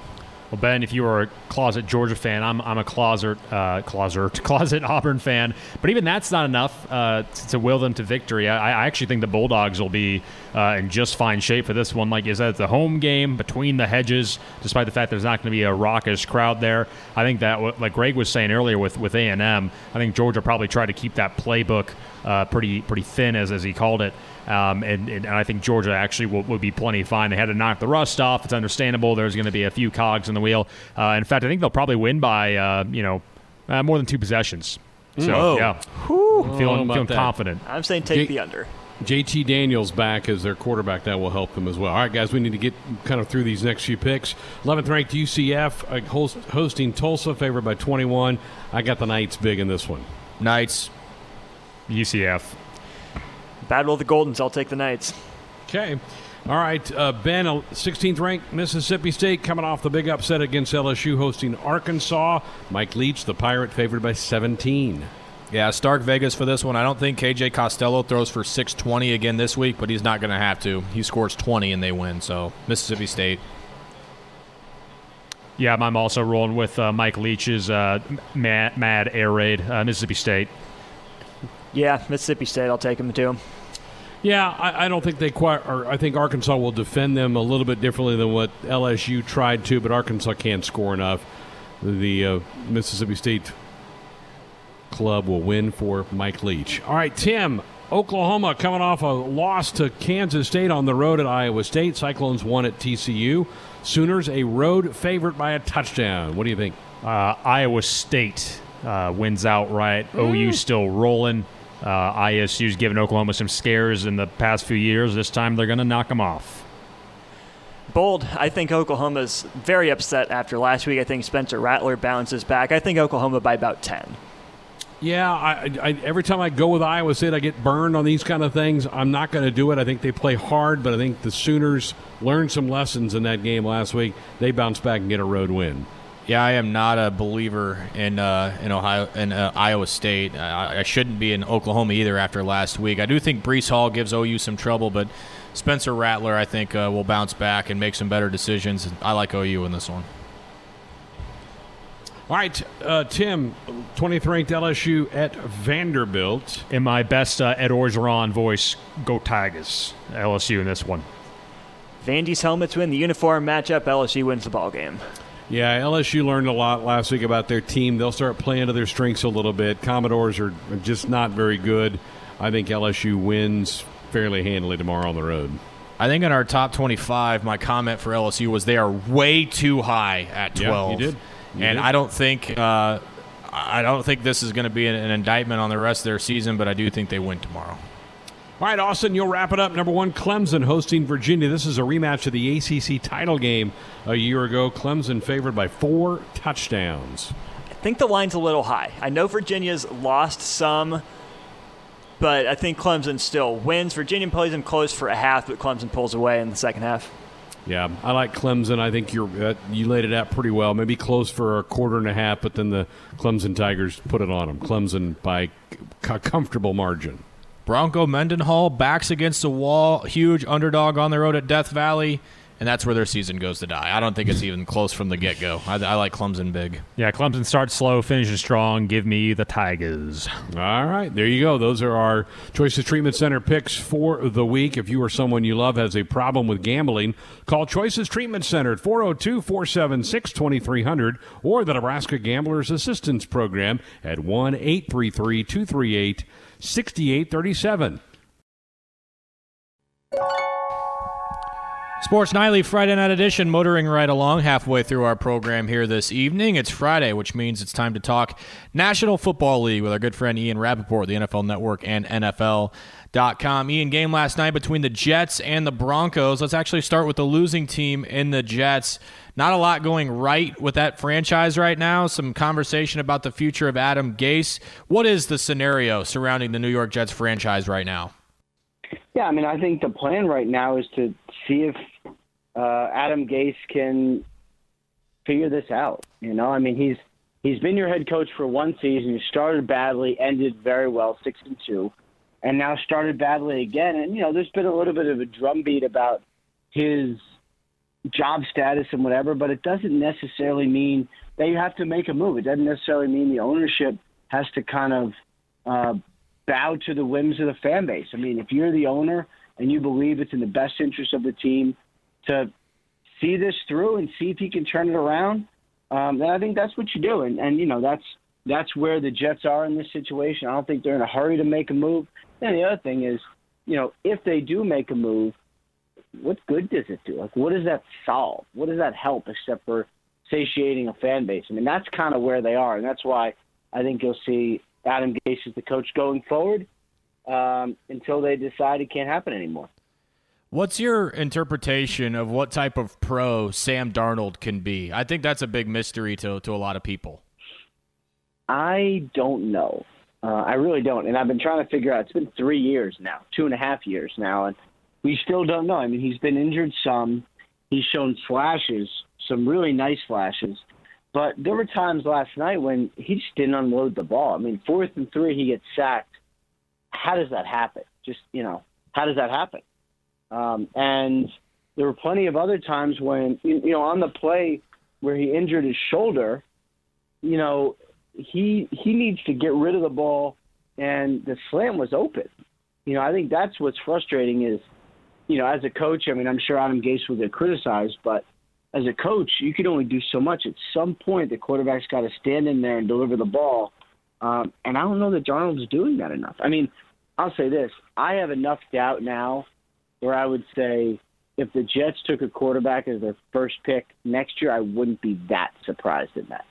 Well, Ben, if you are a closet Georgia fan, I'm, I'm a closet, uh, closet, (laughs) closet Auburn fan. But even that's not enough uh, to will them to victory. I, I actually think the Bulldogs will be uh, in just fine shape for this one. Like is that the home game between the hedges, despite the fact there's not going to be a raucous crowd there. I think that, like Greg was saying earlier with, with A&M, I think Georgia probably tried to keep that playbook uh, pretty pretty thin, as, as he called it. Um, and, and, I think Georgia actually will, will, be plenty fine. They had to knock the rust off. It's understandable. There's going to be a few cogs in the wheel. Uh, in fact, I think they'll probably win by uh, you know uh, more than two possessions. So Whoa. yeah, Whew. feeling, feeling confident. I'm saying take the under. JT Daniels back as their quarterback. That will help them as well. All right, guys, we need to get kind of through these next few picks. 11th ranked UCF uh, host, hosting Tulsa, favored by 21. I got the Knights big in this one. Knights. UCF. Battle of the Goldens. I'll take the Knights. Okay. All right, uh, Ben, 16th ranked Mississippi State coming off the big upset against LSU hosting Arkansas. Mike Leach, the Pirate, favored by 17. Yeah, Stark Vegas for this one. I don't think KJ Costello throws for 620 again this week, but he's not going to have to. He scores 20 and they win. So Mississippi State. Yeah, I'm also rolling with uh, Mike Leach's uh, mad, mad, air raid, uh, Mississippi State. Yeah, Mississippi State. I'll take them too. Yeah, I, I, don't think they quite. Or I think Arkansas will defend them a little bit differently than what LSU tried to, but Arkansas can't score enough. The uh, Mississippi State club will win for Mike Leach. All right, Tim. Oklahoma coming off a loss to Kansas State on the road at Iowa State. Cyclones won at TCU. Sooners a road favorite by a touchdown. What do you think? Uh, Iowa State uh, wins outright. Mm. OU still rolling. Uh, ISU's given Oklahoma some scares in the past few years. This time they're going to knock them off. Bold. I think Oklahoma's very upset after last week. I think Spencer Rattler bounces back. I think Oklahoma by about 10. Yeah, I, I, every time I go with Iowa State, I get burned on these kind of things. I'm not going to do it. I think they play hard, but I think the Sooners learned some lessons in that game last week. They bounce back and get a road win. Yeah, I am not a believer in uh, in Ohio in uh, Iowa State. I, I, shouldn't be in Oklahoma either after last week. I do think Breece Hall gives OU some trouble, but Spencer Rattler, I think, uh, will bounce back and make some better decisions. I like OU in this one. All right, uh, Tim, 20th ranked LSU at Vanderbilt. In my best uh, Ed Orgeron voice, go Tigers. LSU in this one. Vandy's helmets win the uniform matchup. LSU wins the ball game. Yeah, LSU learned a lot last week about their team. They'll start playing to their strengths a little bit. Commodores are just not very good. I think LSU wins fairly handily tomorrow on the road. I think in our top 25, my comment for LSU was they are way too high at 12. Yeah, you did. You and did. I don't think uh, I don't think this is going to be an, an indictment on the rest of their season, but I do think they win tomorrow. All right, Austin, you'll wrap it up. Number one, Clemson hosting Virginia. This is a rematch of the ACC title game a year ago. Clemson favored by four touchdowns. I think the line's a little high. I know Virginia's lost some, but I think Clemson still wins. Virginia plays them close for a half, but Clemson pulls away in the second half. Yeah, I like Clemson. I think you're uh, you laid it out pretty well. Maybe close for a quarter and a half, but then the Clemson Tigers put it on them. Clemson by a comfortable margin. Bronco Mendenhall backs against the wall, huge underdog on the road at Death Valley, and that's where their season goes to die. I don't think it's even close from the get go. I, I, like Clemson big. Yeah, Clemson starts slow, finishes strong. Give me the Tigers. All right, there you go. Those are our Choices Treatment Center picks for the week. If you or someone you love has a problem with gambling, call Choices Treatment Center at 402 476 2300 or the Nebraska Gamblers Assistance Program at 1 833 238 6837. Sports Nightly Friday Night Edition, motoring right along halfway through our program here this evening. It's Friday, which means it's time to talk National Football League with our good friend Ian Rapoport, the NFL Network and NFL.com. Ian, game last night between the Jets and the Broncos. Let's actually start with the losing team in the Jets. Not a lot going right with that franchise right now. Some conversation about the future of Adam Gase. What is the scenario surrounding the New York Jets franchise right now? Yeah, I mean, I think the plan right now is to see if uh, Adam Gase can figure this out. You know, I mean, he's he's been your head coach for one season. He started badly, ended very well, six and two, and now started badly again. And you know, there's been a little bit of a drumbeat about his job status and whatever, but it doesn't necessarily mean that you have to make a move. It doesn't necessarily mean the ownership has to kind of uh, bow to the whims of the fan base. I mean, if you're the owner and you believe it's in the best interest of the team to see this through and see if he can turn it around, um, then I think that's what you do. And, and you know, that's that's where the Jets are in this situation. I don't think they're in a hurry to make a move. And the other thing is, you know, if they do make a move, what good does it do? Like, what does that solve? What does that help except for satiating a fan base? I mean, that's kind of where they are, and that's why I think you'll see Adam Gase is the coach going forward. um, until they decide it can't happen anymore. What's your interpretation of what type of pro Sam Darnold can be? I think that's a big mystery to to a lot of people. I don't know. Uh, I really don't, and I've been trying to figure out. It's been three years now, two and a half years now, and we still don't know. I mean, he's been injured some. He's shown flashes, some really nice flashes, but there were times last night when he just didn't unload the ball. I mean, fourth and three, he gets sacked. How does that happen? Just you know, how does that happen? Um, and there were plenty of other times when you know on the play where he injured his shoulder, you know, he he needs to get rid of the ball, and the slam was open. You know, I think that's what's frustrating is, you know, as a coach, I mean, I'm sure Adam Gase will get criticized, but as a coach, you can only do so much. At some point, the quarterback's got to stand in there and deliver the ball. Um, and I don't know that Darnold's doing that enough. I mean, I'll say this: I have enough doubt now, where I would say if the Jets took a quarterback as their first pick next year, I wouldn't be that surprised in that.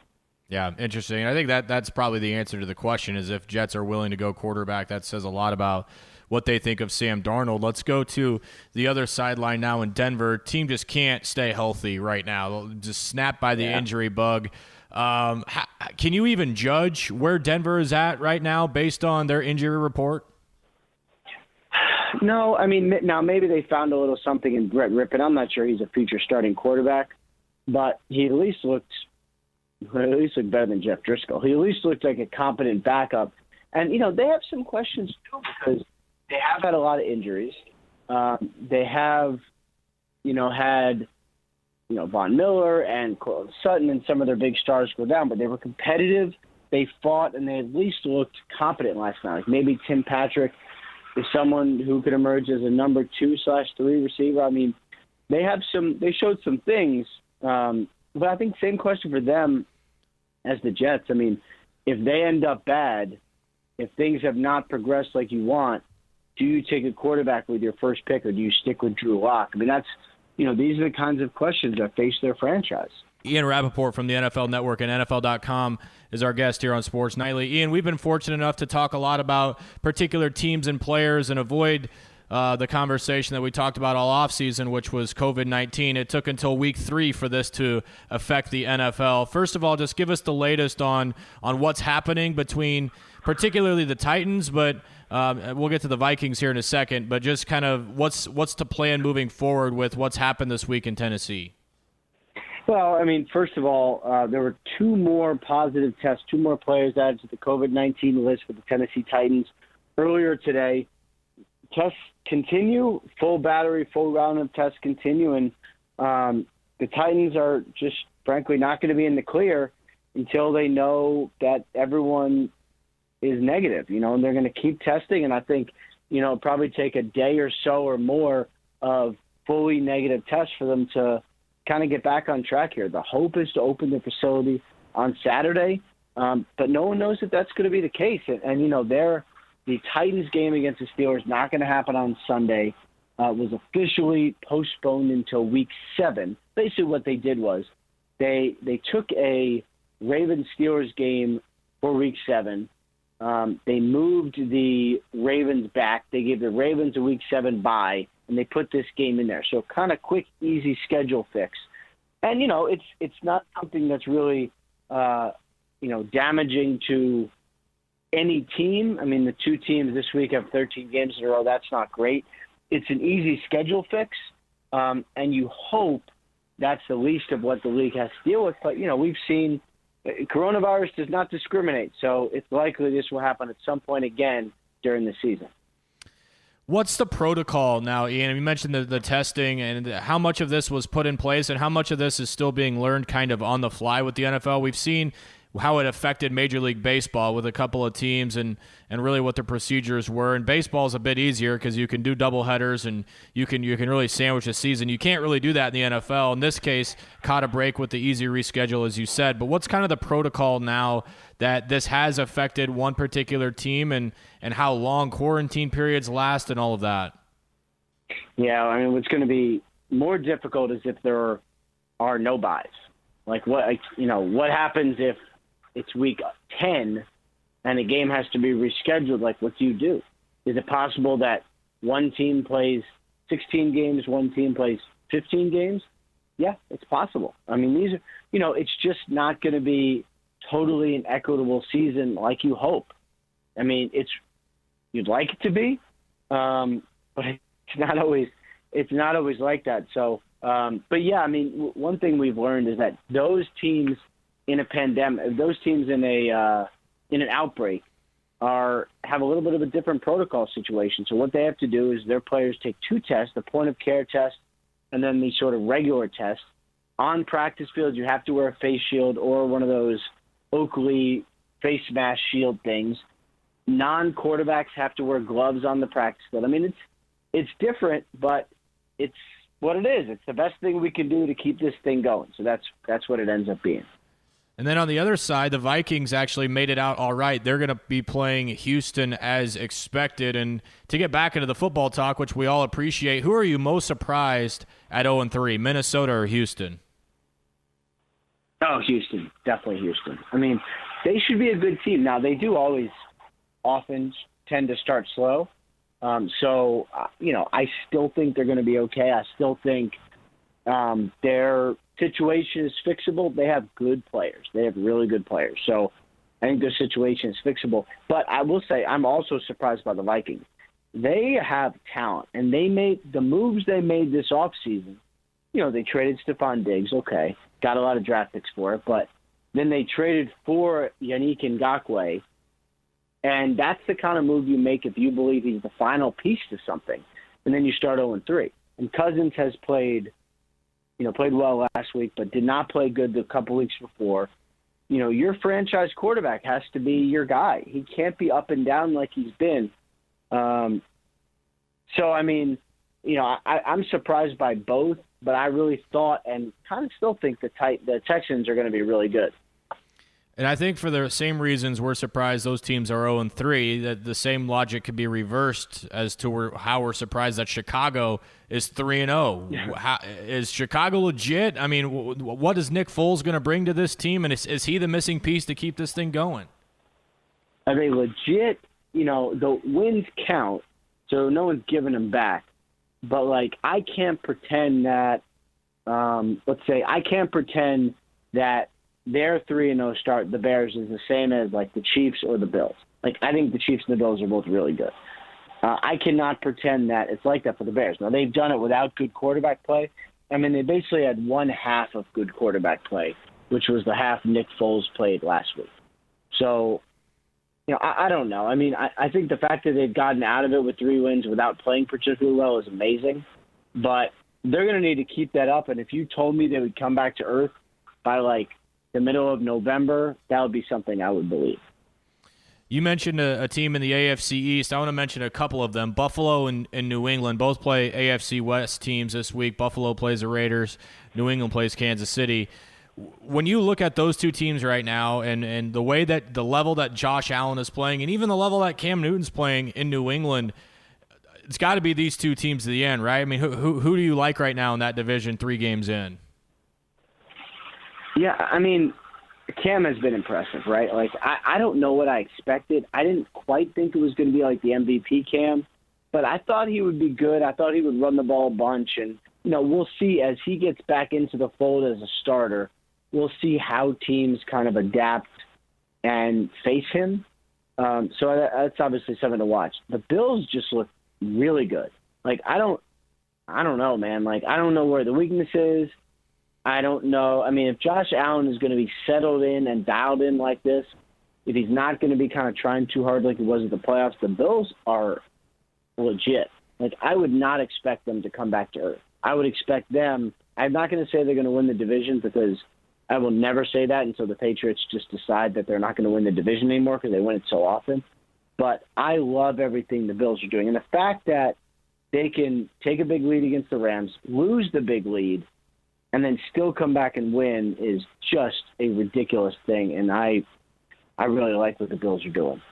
Yeah, interesting. I think that that's probably the answer to the question is if Jets are willing to go quarterback, that says a lot about what they think of Sam Darnold. Let's go to the other sideline now in Denver. Team just can't stay healthy right now. Just snapped by the yeah. injury bug. Um, how, can you even judge where Denver is at right now based on their injury report? No, I mean now maybe they found a little something in Brett Rypien. I'm not sure he's a future starting quarterback, but he at least looked at least looked better than Jeff Driskel. He at least looked like a competent backup. And you know they have some questions too because they have had a lot of injuries. Um, they have, you know, had you know Von Miller and Sutton and some of their big stars go down, but they were competitive. They fought and they at least looked competent last night. Like maybe Tim Patrick is someone who could emerge as a number two slash three receiver. I mean, they have some. They showed some things, um, but I think same question for them as the Jets. I mean, if they end up bad, if things have not progressed like you want, do you take a quarterback with your first pick or do you stick with Drew Lock? I mean, that's you know these are the kinds of questions that face their franchise. Ian Rapoport from the NFL Network and NFL.com is our guest here on Sports Nightly. Ian, we've been fortunate enough to talk a lot about particular teams and players and avoid uh, the conversation that we talked about all offseason, which was COVID 19. It took until week three for this to affect the NFL. First of all, just give us the latest on, on what's happening between particularly the Titans, but um, we'll get to the Vikings here in a second. But just kind of what's, what's to plan moving forward with what's happened this week in Tennessee? Well, I mean, first of all, uh, there were two more positive tests, two more players added to the COVID 19 list for the Tennessee Titans earlier today. Tests continue, full battery, full round of tests continue, and um, the Titans are just frankly not going to be in the clear until they know that everyone is negative, you know, and they're going to keep testing. And I think, you know, probably take a day or so or more of fully negative tests for them to kind of get back on track here. The hope is to open the facility on Saturday, um, but no one knows that that's going to be the case. And, and you know, they're the Titans game against the Steelers not going to happen on Sunday. Uh, was officially postponed until week seven. Basically, what they did was they they took a Ravens Steelers game for week seven. Um, they moved the Ravens back. They gave the Ravens a week seven bye, and they put this game in there. So kind of quick, easy schedule fix. And you know, it's it's not something that's really uh, you know damaging to any team. I mean, the two teams this week have 13 games in a row. That's not great. It's an easy schedule fix, um, and you hope that's the least of what the league has to deal with. But you know, we've seen uh, coronavirus does not discriminate, so it's likely this will happen at some point again during the season. What's the protocol now, Ian? You mentioned the, the testing and how much of this was put in place and how much of this is still being learned kind of on the fly with the NFL. We've seen how it affected Major League Baseball with a couple of teams and, and really what the procedures were. And baseball is a bit easier because you can do double headers and you can you can really sandwich a season. You can't really do that in the NFL. In this case, caught a break with the easy reschedule, as you said. But what's kind of the protocol now that this has affected one particular team and, and how long quarantine periods last and all of that? Yeah, I mean, what's going to be more difficult is if there are no byes. Like what, you know, what happens if it's week 10 and a game has to be rescheduled, like what do you do? Is it possible that one team plays 16 games, one team plays 15 games? Yeah, it's possible. I mean, these are, you know, it's just not going to be totally an equitable season like you hope. I mean, it's you'd like it to be, um, but (laughs) it's not always it's not always like that. So, um, but yeah, I mean, w- one thing we've learned is that those teams in a pandemic, those teams in a uh, in an outbreak, are have a little bit of a different protocol situation. So what they have to do is their players take two tests: the point of care test, and then the sort of regular test. On practice fields, you have to wear a face shield or one of those Oakley face mask shield things. Non quarterbacks have to wear gloves on the practice field. I mean, it's it's different, but it's what it is. It's the best thing we can do to keep this thing going. So that's that's what it ends up being. And then on the other side, the Vikings actually made it out all right. They're going to be playing Houston as expected. And to get back into the football talk, which we all appreciate, who are you most surprised at 0 3, Minnesota or Houston? Oh, Houston, definitely Houston. I mean, they should be a good team. Now they do always, often tend to start slow. Um, so uh, you know, I still think they're going to be okay. I still think um, their situation is fixable. They have good players. They have really good players. So I think their situation is fixable. But I will say, I'm also surprised by the Vikings. They have talent, and they made the moves they made this offseason. You know, they traded Stefon Diggs. Okay, got a lot of draft picks for it, but then they traded for Yannick Ngakoue, and that's the kind of move you make if you believe he's the final piece to something. And then you start 0 3. And Cousins has played, you know, played well last week, but did not play good the couple weeks before. You know, your franchise quarterback has to be your guy. He can't be up and down like he's been. Um, so, I mean, you know, I, I'm surprised by both, but I really thought and kind of still think the tight, the Texans are going to be really good. And I think for the same reasons we're surprised those teams are 0 3, that the same logic could be reversed as to how we're surprised that Chicago is 3 and 0. Is Chicago legit? I mean, what is Nick Foles going to bring to this team and is, is he the missing piece to keep this thing going? Are they legit? You know, the wins count, so no one's giving them back. But like I can't pretend that um, let's say I can't pretend that their three and zero start the Bears is the same as like the Chiefs or the Bills. Like I think the Chiefs and the Bills are both really good. Uh, I cannot pretend that it's like that for the Bears. Now they've done it without good quarterback play. I mean, they basically had one half of good quarterback play, which was the half Nick Foles played last week. So, you know, I, I don't know. I mean, I, I think the fact that they've gotten out of it with three wins without playing particularly well is amazing. But they're going to need to keep that up. And if you told me they would come back to earth by like the middle of November, that would be something I would believe. You mentioned a, a, team in the AFC East. I want to mention a couple of them. Buffalo and, and, New England both play AFC West teams this week. Buffalo plays the Raiders. New England plays Kansas City. When you look at those two teams right now and, and the way that the level that Josh Allen is playing and even the level that Cam Newton's playing in New England, it's got to be these two teams to the end, right? I mean, who, who, who do you like right now in that division three games in? Yeah, I mean, Cam has been impressive, right? Like, I, I don't know what I expected. I didn't quite think it was going to be like the MVP Cam, but I thought he would be good. I thought he would run the ball a bunch, and you know, we'll see as he gets back into the fold as a starter. We'll see how teams kind of adapt and face him. Um, so that's obviously something to watch. The Bills just look really good. Like I don't, I don't know, man. Like I don't know where the weakness is. I don't know. I mean, if Josh Allen is going to be settled in and dialed in like this, if he's not going to be kind of trying too hard like he was at the playoffs, the Bills are legit. Like, I would not expect them to come back to earth. I would expect them. I'm not going to say they're going to win the division because I will never say that until the Patriots just decide that they're not going to win the division anymore because they win it so often. But I love everything the Bills are doing. And the fact that they can take a big lead against the Rams, lose the big lead, and then still come back and win is just a ridiculous thing. And I, I really like what the Bills are doing.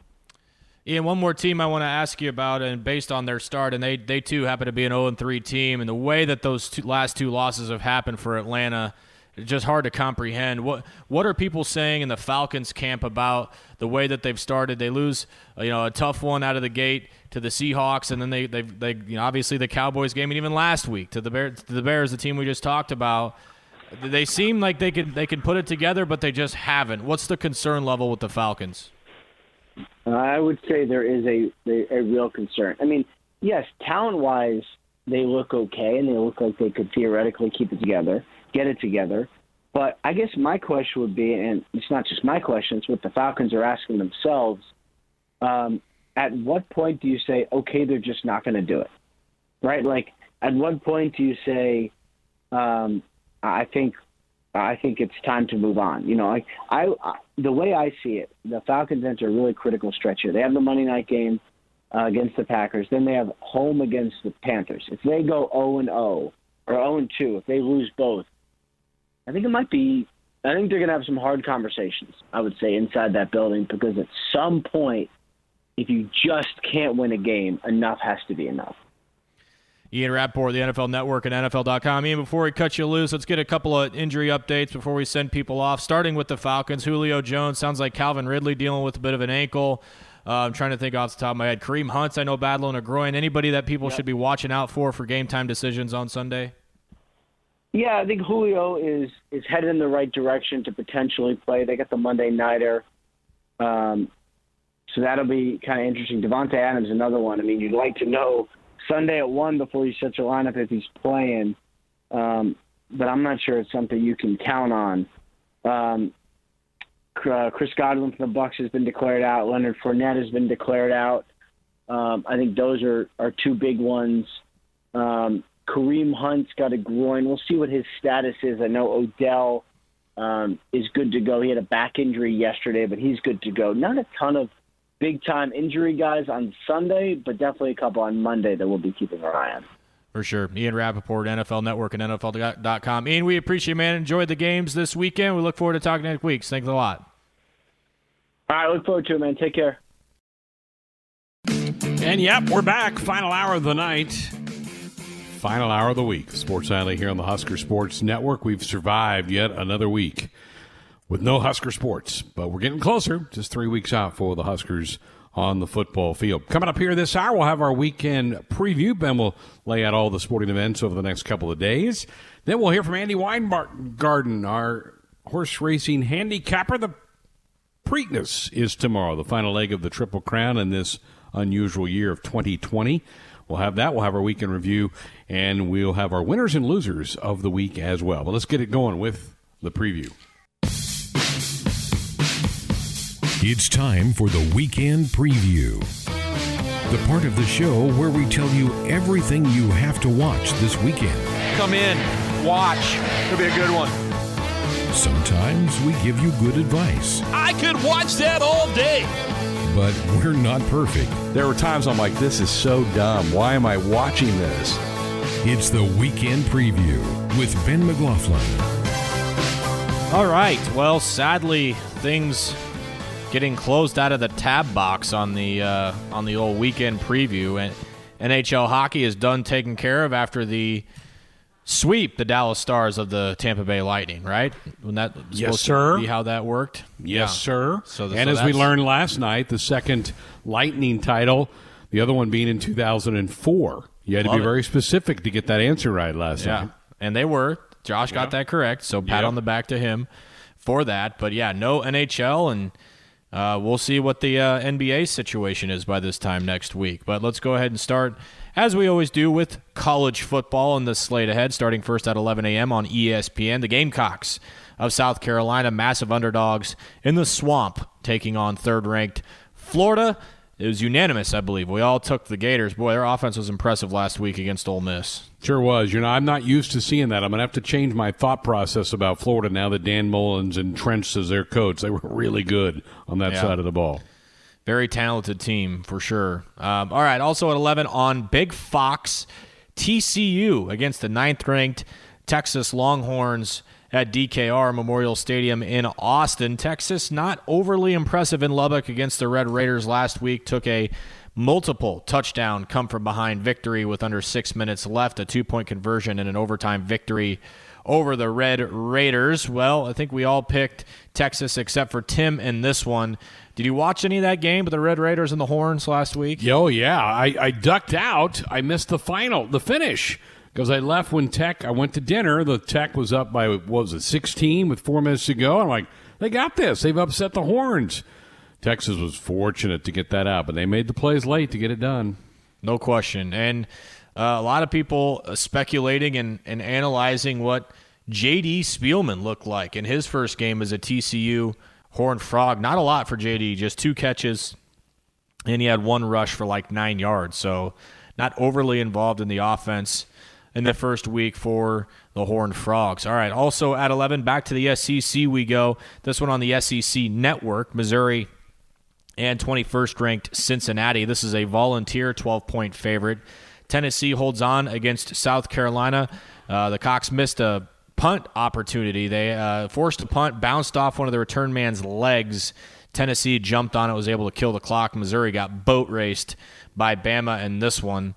Ian, one more team I want to ask you about, and based on their start, and they they too happen to be an 0 3 team, and the way that those two, last two losses have happened for Atlanta just hard to comprehend. What what are people saying in the Falcons camp about the way that they've started? They lose, uh, you know, a tough one out of the gate to the Seahawks, and then they they they you know, obviously the Cowboys game, and even last week to the Bears, to the Bears, the team we just talked about. They seem like they can they can put it together, but they just haven't. What's the concern level with the Falcons? I would say there is a a, a real concern. I mean, yes, talent wise, they look okay, and they look like they could theoretically keep it together get it together. But I guess my question would be, and it's not just my question, it's what the Falcons are asking themselves. Um, at what point do you say, okay, they're just not going to do it? Right? Like, at what point do you say, um, I think, I think it's time to move on. You know, I, I, the way I see it, the Falcons enter a really critical stretch here. They have the Monday night game uh, against the Packers, then they have home against the Panthers. If they go 0 and 0 or 0 and 2, if they lose both, I think it might be. I think they're going to have some hard conversations. I would say inside that building because at some point, if you just can't win a game, enough has to be enough. Ian Rapoport, the NFL Network, and NFL.com. Ian, before we cut you loose, let's get a couple of injury updates before we send people off. Starting with the Falcons, Julio Jones sounds like Calvin Ridley dealing with a bit of an ankle. Uh, I'm trying to think off the top of my head. Kareem Hunt's, I know, battling a groin. Anybody that people yep. should be watching out for for game time decisions on Sunday? Yeah, I think Julio is is headed in the right direction to potentially play. They got the Monday nighter, um, so that'll be kind of interesting. Davante Adams, another one. I mean, you'd like to know Sunday at one before you set your lineup if he's playing, um, but I'm not sure it's something you can count on. Um, uh, Chris Godwin from the Bucs has been declared out. Leonard Fournette has been declared out. Um, I think those are are two big ones. Um, Kareem Hunt's got a groin. We'll see what his status is. I know Odell um, is good to go. He had a back injury yesterday, but he's good to go. Not a ton of big time injury guys on Sunday, but definitely a couple on Monday that we'll be keeping our eye on. For sure. Ian Rapoport, NFL Network, and NFL.com. Ian, we appreciate you, man. Enjoyed the games this weekend. We look forward to talking next week. Thanks a lot. All right, look forward to it, man. Take care. And yep, we're back. Final hour of the night final hour of the week. Sports Alley here on the Husker Sports Network. We've survived yet another week with no Husker sports, but we're getting closer. Just three weeks out for the Huskers on the football field. Coming up here this hour, we'll have our weekend preview. Ben will lay out all the sporting events over the next couple of days. Then we'll hear from Andy Weingarten, our horse racing handicapper. The Preakness is tomorrow, the final leg of the Triple Crown in this unusual year of 2020. We'll have that. We'll have our weekend review, and we'll have our winners and losers of the week as well. But let's get it going with the preview. It's time for the weekend preview. The part of the show where we tell you everything you have to watch this weekend. Come in, watch. It'll be a good one. Sometimes we give you good advice. I could watch that all day but we're not perfect. There were times I'm like, this is so dumb. Why am I watching this? It's the weekend preview with Ben McLaughlin. All right. Well, sadly, things getting closed out of the tab box on the uh, on the old weekend preview, and NHL hockey is done taking care of after the sweep the Dallas Stars of the Tampa Bay Lightning, right? When that yes, sir. be how that worked. Yes, yeah. sir. So the, and so as we learned last night, the second Lightning title, the other one being in 2004. You had to be very specific to get that answer right last yeah. night. And they were. Josh got that correct, so pat yeah. on the back to him for that. But yeah, no NHL, and uh, we'll see what the uh, NBA situation is by this time next week. But let's go ahead and start as we always do with college football in the slate ahead, starting first at 11 a.m. on ESPN. The Gamecocks of South Carolina, massive underdogs in the swamp, taking on third ranked Florida. It was unanimous, I believe. We all took the Gators. Boy, their offense was impressive last week against Ole Miss. Sure was. You know, I'm not used to seeing that. I'm going to have to change my thought process about Florida now that Dan Mullen's entrenched as their coach. They were really good on that yeah. side of the ball. Very talented team for sure. Um, all right, also at 11 on Big Fox, TCU against the ninth ranked Texas Longhorns at DKR Memorial Stadium in Austin. Texas not overly impressive in Lubbock against the Red Raiders last week. Took a multiple touchdown come from behind victory with under six minutes left, a two point conversion and an overtime victory over the Red Raiders. Well, I think we all picked Texas except for Tim in this one. Did you watch any of that game with the Red Raiders and the Horns last week? Yo, yeah. I, I ducked out. I missed the final, the finish, because I left when Tech. I went to dinner. The Tech was up by what was it, sixteen with four minutes to go. I'm like, they got this. They've upset the Horns. Texas was fortunate to get that out, but they made the plays late to get it done. No question. And uh, a lot of people speculating and, and analyzing what J.D. Spielman looked like in his first game as a TCU Horned Frog. Not a lot for J.D., just two catches, and he had one rush for like nine yards. So not overly involved in the offense in the first week for the Horned Frogs. All right, also at 11, back to the SEC we go. This one on the SEC network, Missouri and 21st ranked Cincinnati. This is a volunteer 12 point favorite. Tennessee holds on against South Carolina. Uh, the Cocks missed a punt opportunity. They uh, forced a punt, bounced off one of the return man's legs. Tennessee jumped on it, was able to kill the clock. Missouri got boat raced by Bama in this one.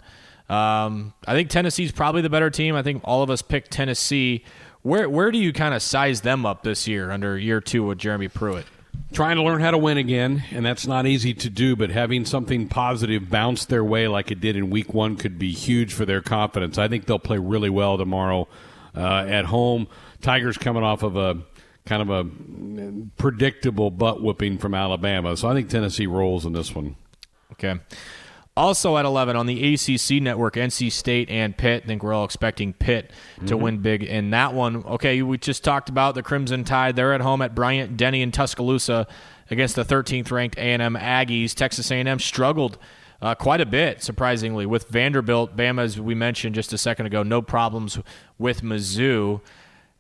Um, I think Tennessee's probably the better team. I think all of us picked Tennessee. Where where do you kind of size them up this year under year two with Jeremy Pruitt? trying to learn how to win again, and that's not easy to do, but having something positive bounce their way like it did in week one could be huge for their confidence. I think they'll play really well tomorrow at home. Tigers coming off of a kind of a predictable butt whipping from Alabama, so I think Tennessee rolls in this one. Okay. Also at 11 on the ACC network, NC State and Pitt. I think we're all expecting Pitt to mm-hmm. win big in that one. Okay, we just talked about the Crimson Tide. They're at home at Bryant Denny in Tuscaloosa against the 13th ranked A&M Aggies. Texas A&M struggled uh, quite a bit, surprisingly, with Vanderbilt. Bama, as we mentioned just a second ago, no problems with Mizzou.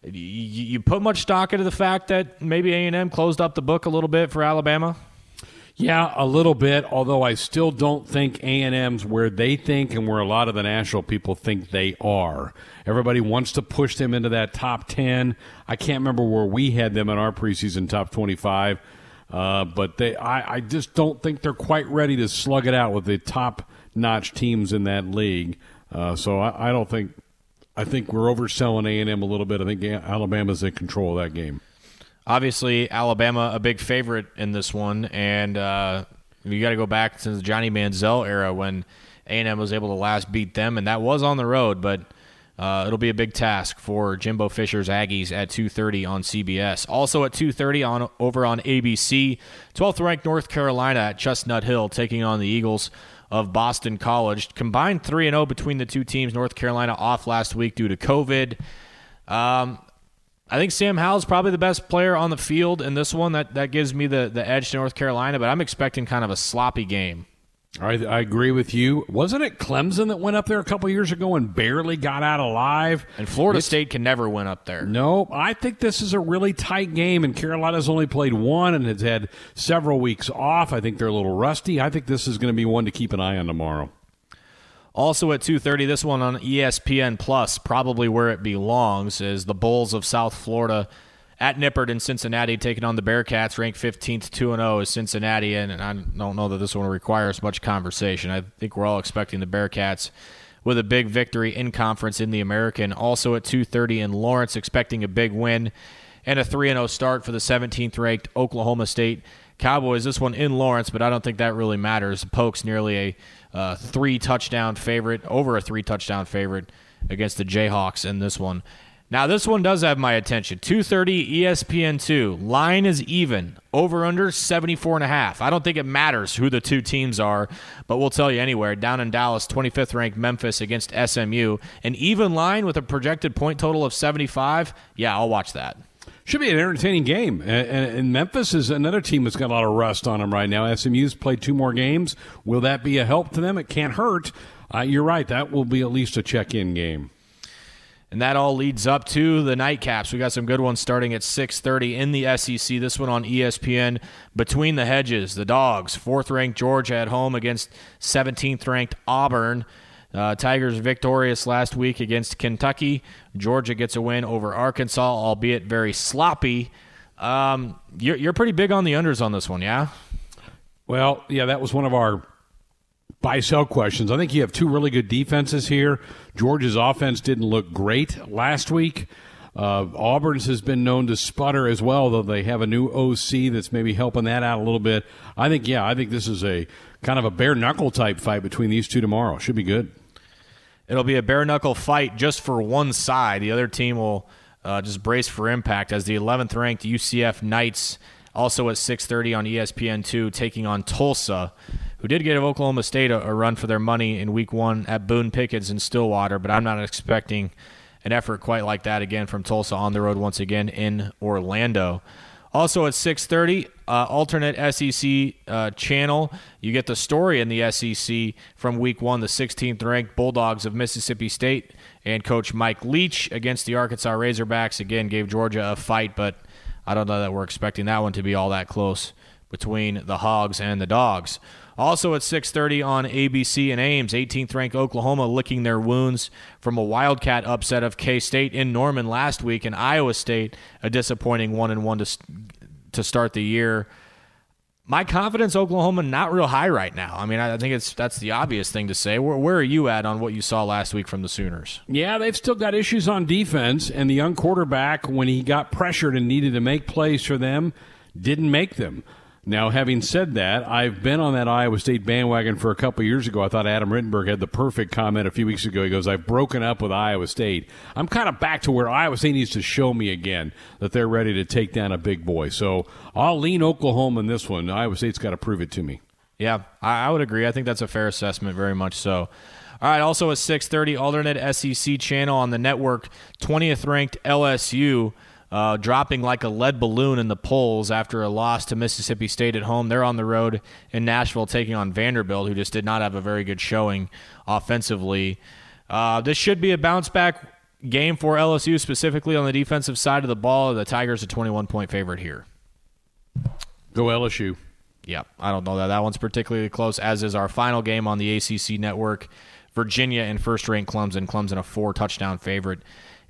You, you put much stock into the fact that maybe A&M closed up the book a little bit for Alabama? Yeah, a little bit. Although I still don't think A and M's where they think and where a lot of the national people think they are. Everybody wants to push them into that top ten. I can't remember where we had them in our preseason top twenty-five, uh, but they. I, I just don't think they're quite ready to slug it out with the top-notch teams in that league. Uh, so I, I don't think. I think we're overselling A and M a little bit. I think Alabama's in control of that game obviously Alabama a big favorite in this one, and uh, you got to go back to the Johnny Manziel era when A&M was able to last beat them, and that was on the road, but. Uh, it'll be a big task for Jimbo Fisher's Aggies at 2:30 on CBS. Also at 2:30 on over on ABC, 12th ranked North Carolina at Chestnut Hill taking on the Eagles of Boston College. Combined 3 and 0 between the two teams. North Carolina off last week due to COVID. Um, I think Sam Howell's probably the best player on the field in this one. That that gives me the, the edge to North Carolina, but I'm expecting kind of a sloppy game. I, I agree with you. Wasn't it Clemson that went up there a couple years ago and barely got out alive? And Florida it's, State can never win up there. No, I think this is a really tight game, and Carolina's only played one and has had several weeks off. I think they're a little rusty. I think this is going to be one to keep an eye on tomorrow. Also at 2:30, this one on ESPN Plus, probably where it belongs, is the Bulls of South Florida at Nippert in Cincinnati taking on the Bearcats, ranked 15th, 2 0 is Cincinnati, and I don't know that this one requires much conversation. I think we're all expecting the Bearcats with a big victory in conference in the American. Also at 2:30 in Lawrence, expecting a big win and a 3 0 start for the 17th ranked Oklahoma State Cowboys. This one in Lawrence, but I don't think that really matters. Pokes nearly a uh, three touchdown favorite, over a three touchdown favorite against the Jayhawks in this one. Now this one does have my attention. 230 ESPN2. Line is even. Over under 74 and a half. I don't think it matters who the two teams are, but we'll tell you anywhere. Down in Dallas, 25th ranked Memphis against SMU. An even line with a projected point total of 75. Yeah, I'll watch that. Should be an entertaining game. And, Memphis is another team that's got a lot of rust on them right now. SMU's played two more games. Will that be a help to them? It can't hurt. Uh, you're right. That will be at least a check-in game. And that all leads up to the nightcaps. We got some good ones starting at 6:30 in the SEC. This one on ESPN. Between the hedges, the Dogs, fourth-ranked Georgia at home against 17th-ranked Auburn. Uh, Tigers victorious last week against Kentucky. Georgia gets a win over Arkansas, albeit very sloppy. Um, you're, you're pretty big on the unders on this one, yeah? Well, yeah, that was one of our buy sell questions. I think you have two really good defenses here. Georgia's offense didn't look great last week. Uh, Auburn's has been known to sputter as well, though they have a new OC that's maybe helping that out a little bit. I think, yeah, I think this is a kind of a bare knuckle type fight between these two tomorrow. Should be good. It'll be a bare knuckle fight just for one side. The other team will uh, just brace for impact as the 11th ranked UCF Knights, also at 6:30 on ESPN2, taking on Tulsa, who did give Oklahoma State a, a run for their money in Week One at Boone Pickens in Stillwater, but I'm not expecting an effort quite like that again from Tulsa on the road once again in Orlando. Also at 6:30, uh, alternate SEC uh, channel, you get the story in the SEC from Week One, the 16th ranked Bulldogs of Mississippi State and Coach Mike Leach against the Arkansas Razorbacks. Again, gave Georgia a fight, but I don't know that we're expecting that one to be all that close between the Hogs and the Dogs. Also at 6:30 on ABC and Ames, 18th ranked Oklahoma licking their wounds from a Wildcat upset of K-State in Norman last week, and Iowa State a disappointing one and one to to start the year. My confidence, Oklahoma, not real high right now. I mean, I think it's that's the obvious thing to say. Where, where are you at on what you saw last week from the Sooners? Yeah, they've still got issues on defense, and the young quarterback, when he got pressured and needed to make plays for them, didn't make them. Now, having said that, I've been on that Iowa State bandwagon for a couple years ago. I thought Adam Rittenberg had the perfect comment a few weeks ago. He goes, I've broken up with Iowa State. I'm kind of back to where Iowa State needs to show me again that they're ready to take down a big boy. So I'll lean Oklahoma in this one. Iowa State's got to prove it to me. Yeah, I, would agree. I think that's a fair assessment, very much so. All right, also a 6:30, alternate SEC channel on the network, 20th ranked LSU uh, dropping like a lead balloon in the polls after a loss to Mississippi State at home. They're on the road in Nashville taking on Vanderbilt, who just did not have a very good showing offensively. Uh, this should be a bounce back game for LSU, specifically on the defensive side of the ball. The Tigers a 21 point favorite here. Go LSU. Yeah, I don't know that that one's particularly close. As is our final game on the ACC network, Virginia and first-ranked Clemson. Clemson a four touchdown favorite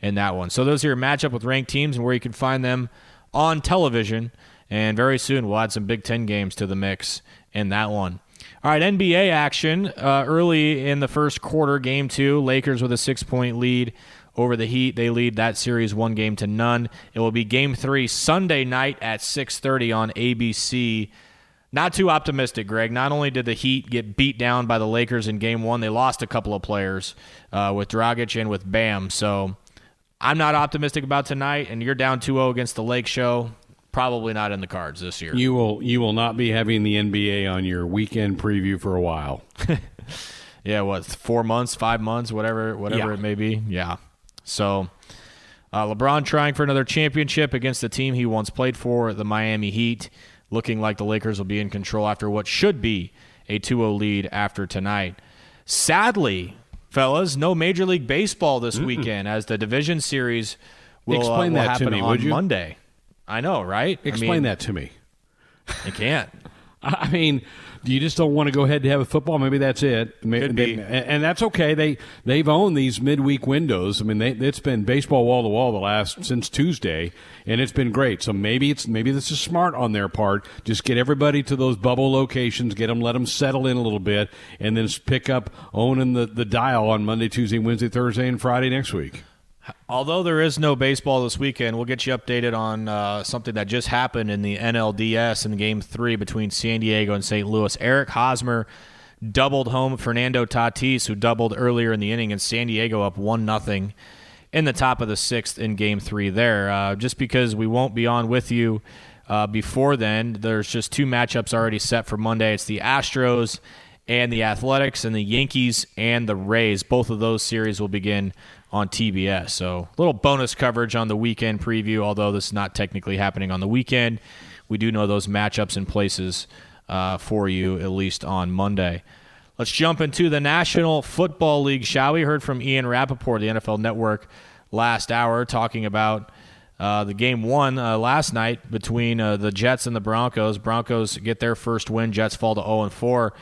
in that one. So those are your matchup with ranked teams and where you can find them on television. And very soon we'll add some Big Ten games to the mix in that one. All right, NBA action uh, early in the first quarter, game two. Lakers with a six point lead over the Heat. They lead that series one game to none. It will be game three Sunday night at 6:30 on ABC. Not too optimistic, Greg. Not only did the Heat get beat down by the Lakers in game one, they lost a couple of players uh, with Dragic and with Bam. So I'm not optimistic about tonight, and you're down 2-0 against the Lake Show. Probably not in the cards this year. You will you will not be having the NBA on your weekend preview for a while. (laughs) yeah, what four months, five months, whatever, whatever yeah. it may be. Yeah. So, uh, LeBron trying for another championship against the team he once played for, the Miami Heat. Looking like the Lakers will be in control after what should be a 2-0 lead after tonight. Sadly, fellas. No Major League Baseball this Mm-mm. weekend as the division series will, Explain uh, will that happen to me, on would you? Monday. I know, right? Explain I mean, that to me. You can't. (laughs) I mean, you just don't want to go ahead and have a football. Maybe that's it. Could they, and that's okay. They they've owned these midweek windows. I mean, they, it's been baseball wall to wall the last since Tuesday, and it's been great. So maybe it's maybe this is smart on their part. Just get everybody to those bubble locations, get them, let them settle in a little bit, and then pick up owning the the dial on Monday, Tuesday, Wednesday, Thursday, and Friday next week. Although there is no baseball this weekend, we'll get you updated on uh, something that just happened in the NLDS in Game Three between San Diego and St. Louis. Eric Hosmer doubled home Fernando Tatis, who doubled earlier in the inning, and San Diego up one nothing in the top of the sixth in Game Three. There, uh, just because we won't be on with you uh, before then, there's just two matchups already set for Monday. It's the Astros and the Athletics, and the Yankees and the Rays. Both of those series will begin on TBS. So, a little bonus coverage on the weekend preview, although this is not technically happening on the weekend. We do know those matchups and places uh, for you, at least on Monday. Let's jump into the National Football League, shall we? Heard from Ian Rapoport, the NFL Network, last hour, talking about uh, the game one uh, last night between uh, the Jets and the Broncos. Broncos get their first win. Jets fall to 0 and 4.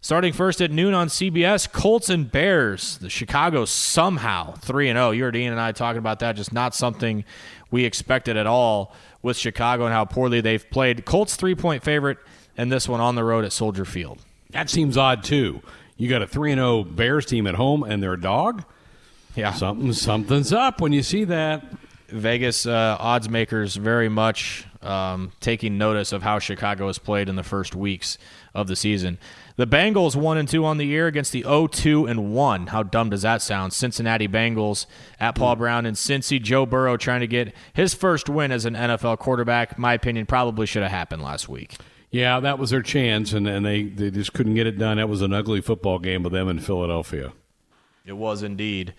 Starting first at noon on CBS, Colts and Bears. The Chicago somehow 3 0. You heard Ian and I talking about that. Just not something we expected at all with Chicago and how poorly they've played. Colts three point favorite, and this one on the road at Soldier Field. That seems odd, too. You got a 3 0 Bears team at home, and they're a dog? Yeah. Something, something's up when you see that. Vegas uh, odds makers very much um, taking notice of how Chicago has played in the first weeks of the season. The Bengals one and two on the year against the 0-2 and one. How dumb does that sound? Cincinnati Bengals at Paul Brown and Cincy. Joe Burrow trying to get his first win as an NFL quarterback. My opinion probably should have happened last week. Yeah, that was their chance, and, and they, they just couldn't get it done. That was an ugly football game with them in Philadelphia. It was indeed.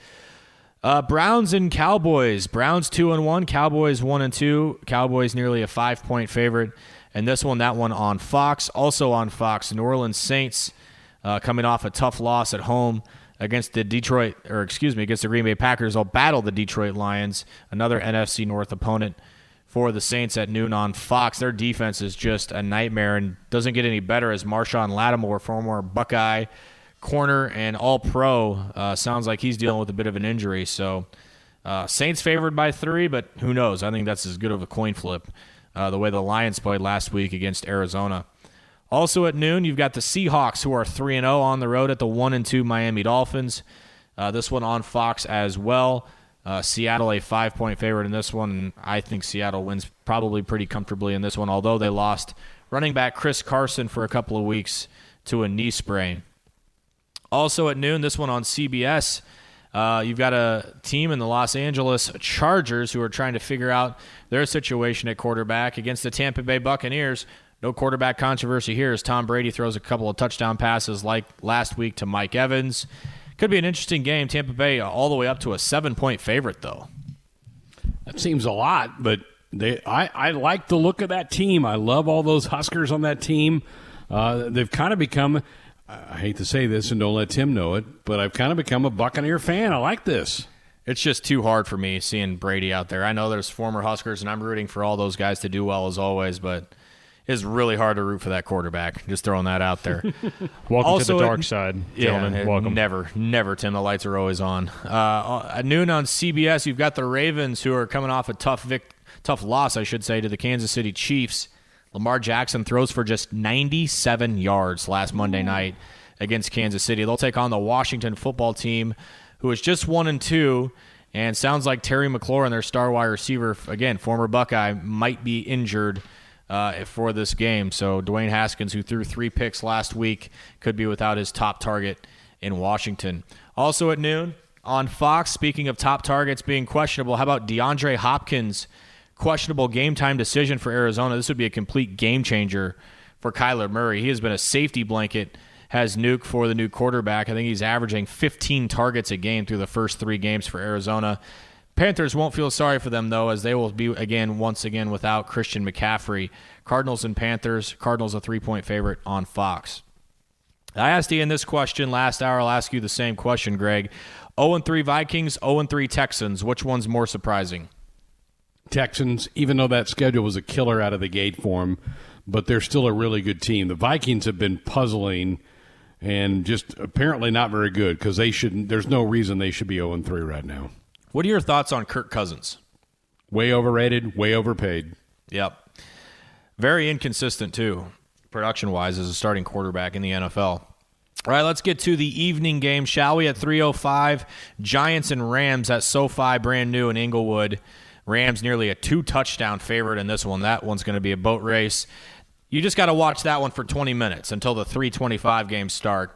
Uh, Browns and Cowboys. Browns two and one. Cowboys one and two. Cowboys nearly a five point favorite. And this one, that one on Fox. Also on Fox, New Orleans Saints uh, coming off a tough loss at home against the Detroit, or excuse me, against the Green Bay Packers. They'll battle the Detroit Lions, another NFC North opponent for the Saints at noon on Fox. Their defense is just a nightmare and doesn't get any better as Marshon Lattimore, former Buckeye corner and all pro, uh, sounds like he's dealing with a bit of an injury. So uh, Saints favored by three, but who knows? I think that's as good of a coin flip uh, the way the Lions played last week against Arizona. Also at noon, you've got the Seahawks who are 3 and 0 on the road at the 1 and 2 Miami Dolphins. Uh, this one on Fox as well. Uh, Seattle a five point favorite in this one. I think Seattle wins probably pretty comfortably in this one, although they lost running back Chris Carson for a couple of weeks to a knee sprain. Also at noon, this one on CBS. Uh, you've got a team in the Los Angeles Chargers who are trying to figure out their situation at quarterback against the Tampa Bay Buccaneers. No quarterback controversy here as Tom Brady throws a couple of touchdown passes like last week to Mike Evans. Could be an interesting game. Tampa Bay all the way up to a seven point favorite, though. That seems a lot, but they I, I like the look of that team. I love all those Huskers on that team. Uh, they've kind of become I hate to say this and don't let Tim know it, but I've kind of become a Buccaneer fan. I like this. It's just too hard for me seeing Brady out there. I know there's former Huskers, and I'm rooting for all those guys to do well as always, but it's really hard to root for that quarterback. Just throwing that out there. (laughs) Welcome Also, to the dark side, gentlemen. it- Welcome. Never, never, Tim. The lights are always on. Uh, at noon on CBS, you've got the Ravens who are coming off a tough vic- tough loss, I should say, to the Kansas City Chiefs. Lamar Jackson throws for just 97 yards last Monday night against Kansas City. They'll take on the Washington football team, who is just one and two. And sounds like Terry McLaurin, their star wide receiver, again, former Buckeye, might be injured uh, for this game. So Dwayne Haskins, who threw three picks last week, could be without his top target in Washington. Also at noon on Fox, speaking of top targets being questionable, how about DeAndre Hopkins? Questionable game time decision for Arizona. This would be a complete game changer for Kyler Murray. He has been a safety blanket, has Nuke for the new quarterback. I think he's averaging 15 targets a game through the first three games for Arizona. Panthers won't feel sorry for them though, as they will be again once again without Christian McCaffrey. Cardinals and Panthers. Cardinals a three point favorite on Fox. I asked Ian this question last hour. I'll ask you the same question, Greg. 0 3 Vikings, 0 3 Texans. Which one's more surprising? Texans, even though that schedule was a killer out of the gate for them, but they're still a really good team. The Vikings have been puzzling and just apparently not very good because they shouldn't. There's no reason they should be 0 3 right now. What are your thoughts on Kirk Cousins? Way overrated, way overpaid. Yep. Very inconsistent, too, production wise, as a starting quarterback in the NFL. All right, let's get to the evening game, shall we? At 305, Giants and Rams at SoFi, brand new in Inglewood. Rams nearly a two touchdown favorite in this one. That one's going to be a boat race. You just got to watch that one for 20 minutes until the 325 games start.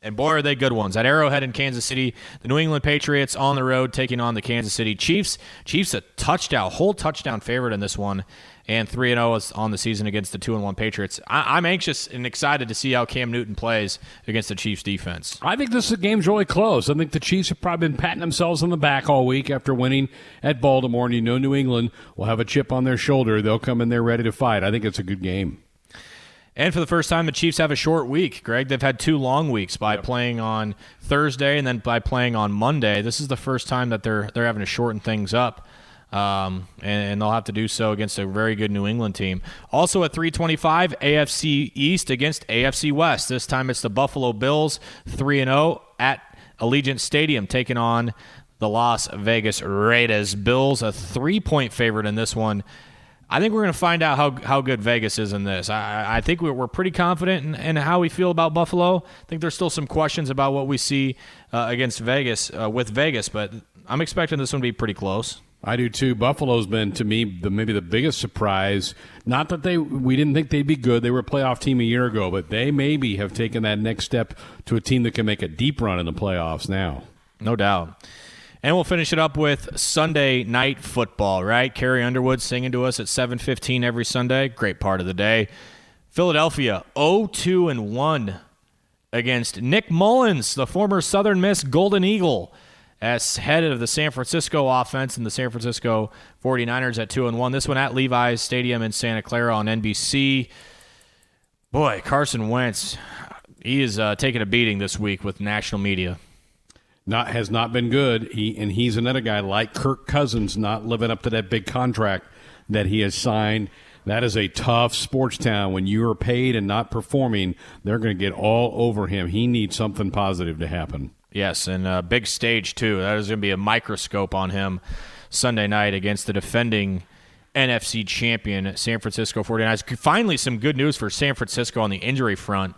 And boy, are they good ones. At Arrowhead in Kansas City, the New England Patriots on the road taking on the Kansas City Chiefs. Chiefs a touchdown, whole touchdown favorite in this one, and 3 0 on the season against the 2 1 Patriots. I- I'm anxious and excited to see how Cam Newton plays against the Chiefs defense. I think this game's really close. I think the Chiefs have probably been patting themselves on the back all week after winning at Baltimore, and you know New England will have a chip on their shoulder. They'll come in there ready to fight. I think it's a good game. And for the first time, the Chiefs have a short week, Greg. They've had two long weeks by playing on Thursday and then by playing on Monday. This is the first time that they're they're having to shorten things up. Um, and, and they'll have to do so against a very good New England team. Also at 325, AFC East against AFC West. This time it's the Buffalo Bills, 3 0 at Allegiant Stadium, taking on the Las Vegas Raiders. Bills, a three point favorite in this one. I think we're going to find out how, how good Vegas is in this. I, I think we're, we're pretty confident in, in how we feel about Buffalo. I think there's still some questions about what we see uh, against Vegas uh, with Vegas, but I'm expecting this one to be pretty close. I do too. Buffalo's been to me the maybe the biggest surprise. Not that they we didn't think they'd be good. They were a playoff team a year ago, but they maybe have taken that next step to a team that can make a deep run in the playoffs now. No doubt. And we'll finish it up with Sunday night football, right? Carrie Underwood singing to us at 7:15 every Sunday. Great part of the day. Philadelphia 0-2 and 1 against Nick Mullens, the former Southern Miss Golden Eagle, as head of the San Francisco offense and the San Francisco 49ers at 2 and 1. This one at Levi's Stadium in Santa Clara on NBC. Boy, Carson Wentz, he is uh, taking a beating this week with national media not has not been good. He and he's another guy like Kirk Cousins, not living up to that big contract that he has signed. That is a tough sports town. When you are paid and not performing, they're going to get all over him. He needs something positive to happen. Yes, and a big stage too. That is going to be a microscope on him Sunday night against the defending NFC champion San Francisco 49ers. Finally, some good news for San Francisco on the injury front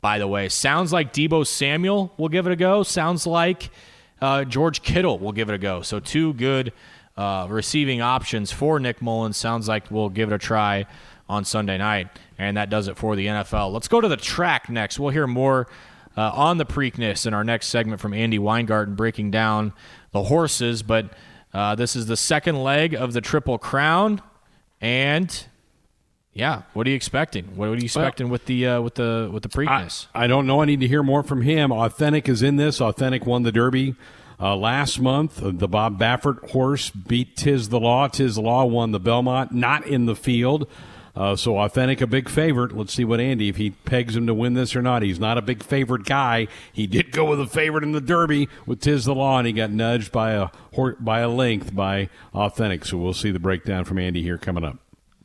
by the way. Sounds like Deebo Samuel will give it a go. Sounds like uh, George Kittle will give it a go. So, two good uh, receiving options for Nick Mullens. Sounds like we'll give it a try on Sunday night. And that does it for the NFL. Let's go to the track next. We'll hear more uh, on the Preakness in our next segment from Andy Weingarten breaking down the horses. But uh, this is the second leg of the Triple Crown. And yeah, what are you expecting? What are you expecting well, with the uh, with the with the Preakness? I, I, don't know. I need to hear more from him. Authentic is in this. Authentic won the Derby uh, last month. Uh, the Bob Baffert horse beat Tiz the Law. Tiz the Law won the Belmont, not in the field. Uh, so authentic, a big favorite. Let's see what Andy if he pegs him to win this or not. He's not a big favorite guy. He did go with a favorite in the Derby with Tiz the Law, and he got nudged by a by a length by authentic. So we'll see the breakdown from Andy here coming up.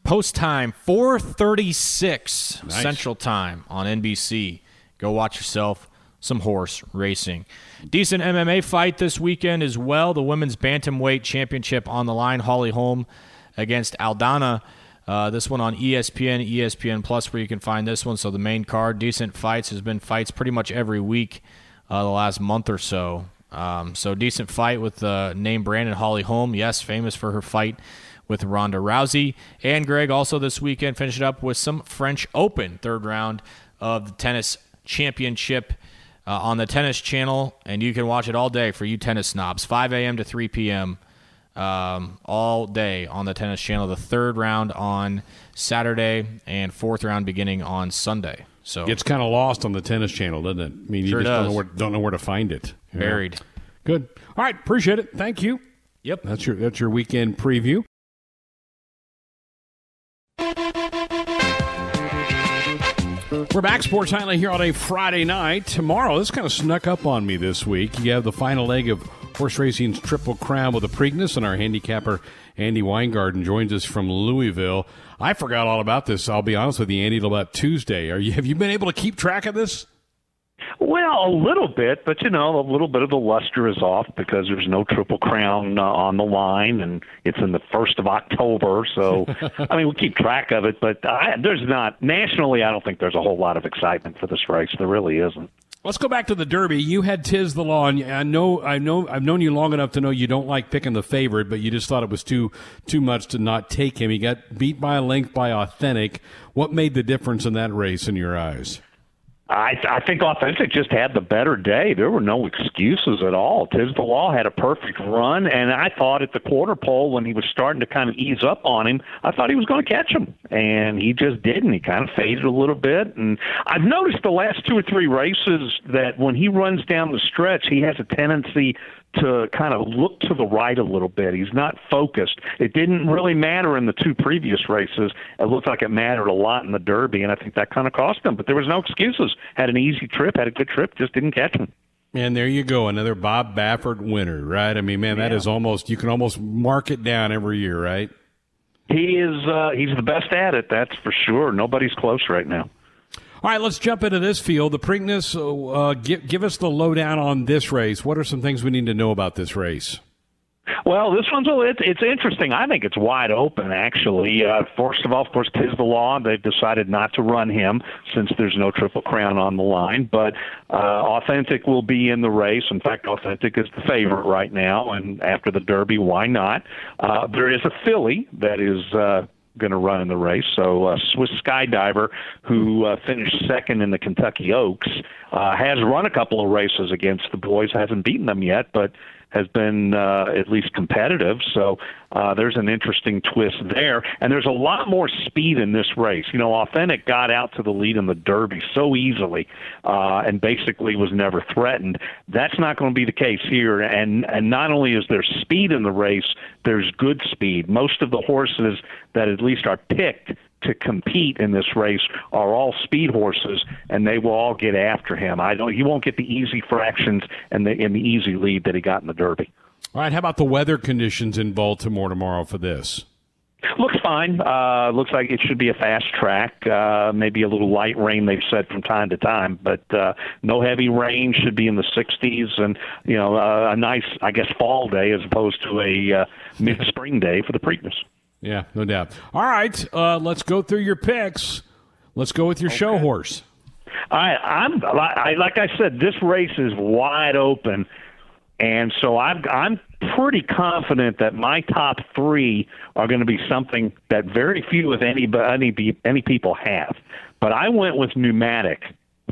Post time, 436 nice. Central Time on NBC. Go watch yourself some horse racing. Decent MMA fight this weekend as well. The women's bantamweight championship on the line. Holly Holm against Aldana. Uh, this one on ESPN, ESPN Plus, where you can find this one. So the main card, decent fights. Has been fights pretty much every week uh, the last month or so. Um, so decent fight with the uh, name Brandon Holly Holm. Yes, famous for her fight with Ronda Rousey. And Greg also this weekend finished up with some French Open, third round of the tennis championship uh, on the Tennis Channel. And you can watch it all day for you tennis snobs, 5 a.m. to 3 p.m. Um, all day on the Tennis Channel. The third round on Saturday and fourth round beginning on Sunday. So it's kind of lost on the Tennis Channel, doesn't it? I mean, you sure just does. don't know, where, don't know where to find it. Buried. Good. All right. Appreciate it. Thank you. Yep. That's your that's your weekend preview. We're back, Sports Nightly, here on a Friday night. Tomorrow, this kind of snuck up on me this week. You have the final leg of horse racing's Triple Crown with the Preakness, and our handicapper Andy Weingarten joins us from Louisville. I forgot all about this. I'll be honest with you, Andy, about Tuesday. Are you? Have you been able to keep track of this? Well, a little bit, but you know, a little bit of the luster is off because there's no Triple Crown uh, on the line, and it's in the first of October. So, (laughs) I mean, we keep track of it, but I, there's not nationally. I don't think there's a whole lot of excitement for this race. There really isn't. Let's go back to the Derby. You had Tiz the Law, and I know, I know, I've known you long enough to know you don't like picking the favorite, but you just thought it was too too much to not take him. He got beat by a length by Authentic. What made the difference in that race in your eyes? I, I think Authentic just had the better day. There were no excuses at all. Law had a perfect run, and I thought at the quarter pole when he was starting to kind of ease up on him, I thought he was going to catch him, and he just didn't. He kind of faded a little bit, and I've noticed the last two or three races that when he runs down the stretch, he has a tendency to kind of look to the right a little bit. He's not focused. It didn't really matter in the two previous races. It looked like it mattered a lot in the Derby, and I think that kind of cost him. But there was no excuses. Had an easy trip, had a good trip, just didn't catch him. And there you go, another Bob Baffert winner, right? I mean, man, that yeah. is almost you can almost mark it down every year, right? He is uh, he's the best at it, that's for sure. Nobody's close right now. All right, let's jump into this field. The Preakness, uh, give, give us the lowdown on this race. What are some things we need to know about this race? Well, this one's it's, it's interesting. I think it's wide open, actually. Uh, first of all, of course, Tiz the Law. They've decided not to run him since there's no Triple Crown on the line. But uh, Authentic will be in the race. In fact, Authentic is the favorite right now. And after the Derby, why not? Uh, there is a filly that is. Uh, going to run in the race. So uh, Swiss Skydiver, who uh, finished second in the Kentucky Oaks, uh, has run a couple of races against the boys. Hasn't beaten them yet, but has been uh, at least competitive. So uh, there's an interesting twist there. And there's a lot more speed in this race. You know, Authentic got out to the lead in the Derby so easily uh, and basically was never threatened. That's not going to be the case here. And, and not only is there speed in the race, there's good speed. Most of the horses that at least are picked to compete in this race are all speed horses, and they will all get after him. I don't. He won't get the easy fractions and the in the easy lead that he got in the Derby. All right. How about the weather conditions in Baltimore tomorrow for this? Looks fine. Uh, looks like it should be a fast track. Uh, maybe a little light rain they've said from time to time, but uh, no heavy rain. Should be in the 60s, and you know uh, a nice, I guess, fall day as opposed to a uh, mid spring day for the Preakness. Yeah, no doubt. All right, uh, let's go through your picks. Let's go with your okay. show horse. Right, I'm I, like I said, this race is wide open, and so I'm I'm pretty confident that my top three are going to be something that very few, if any, any any people have. But I went with pneumatic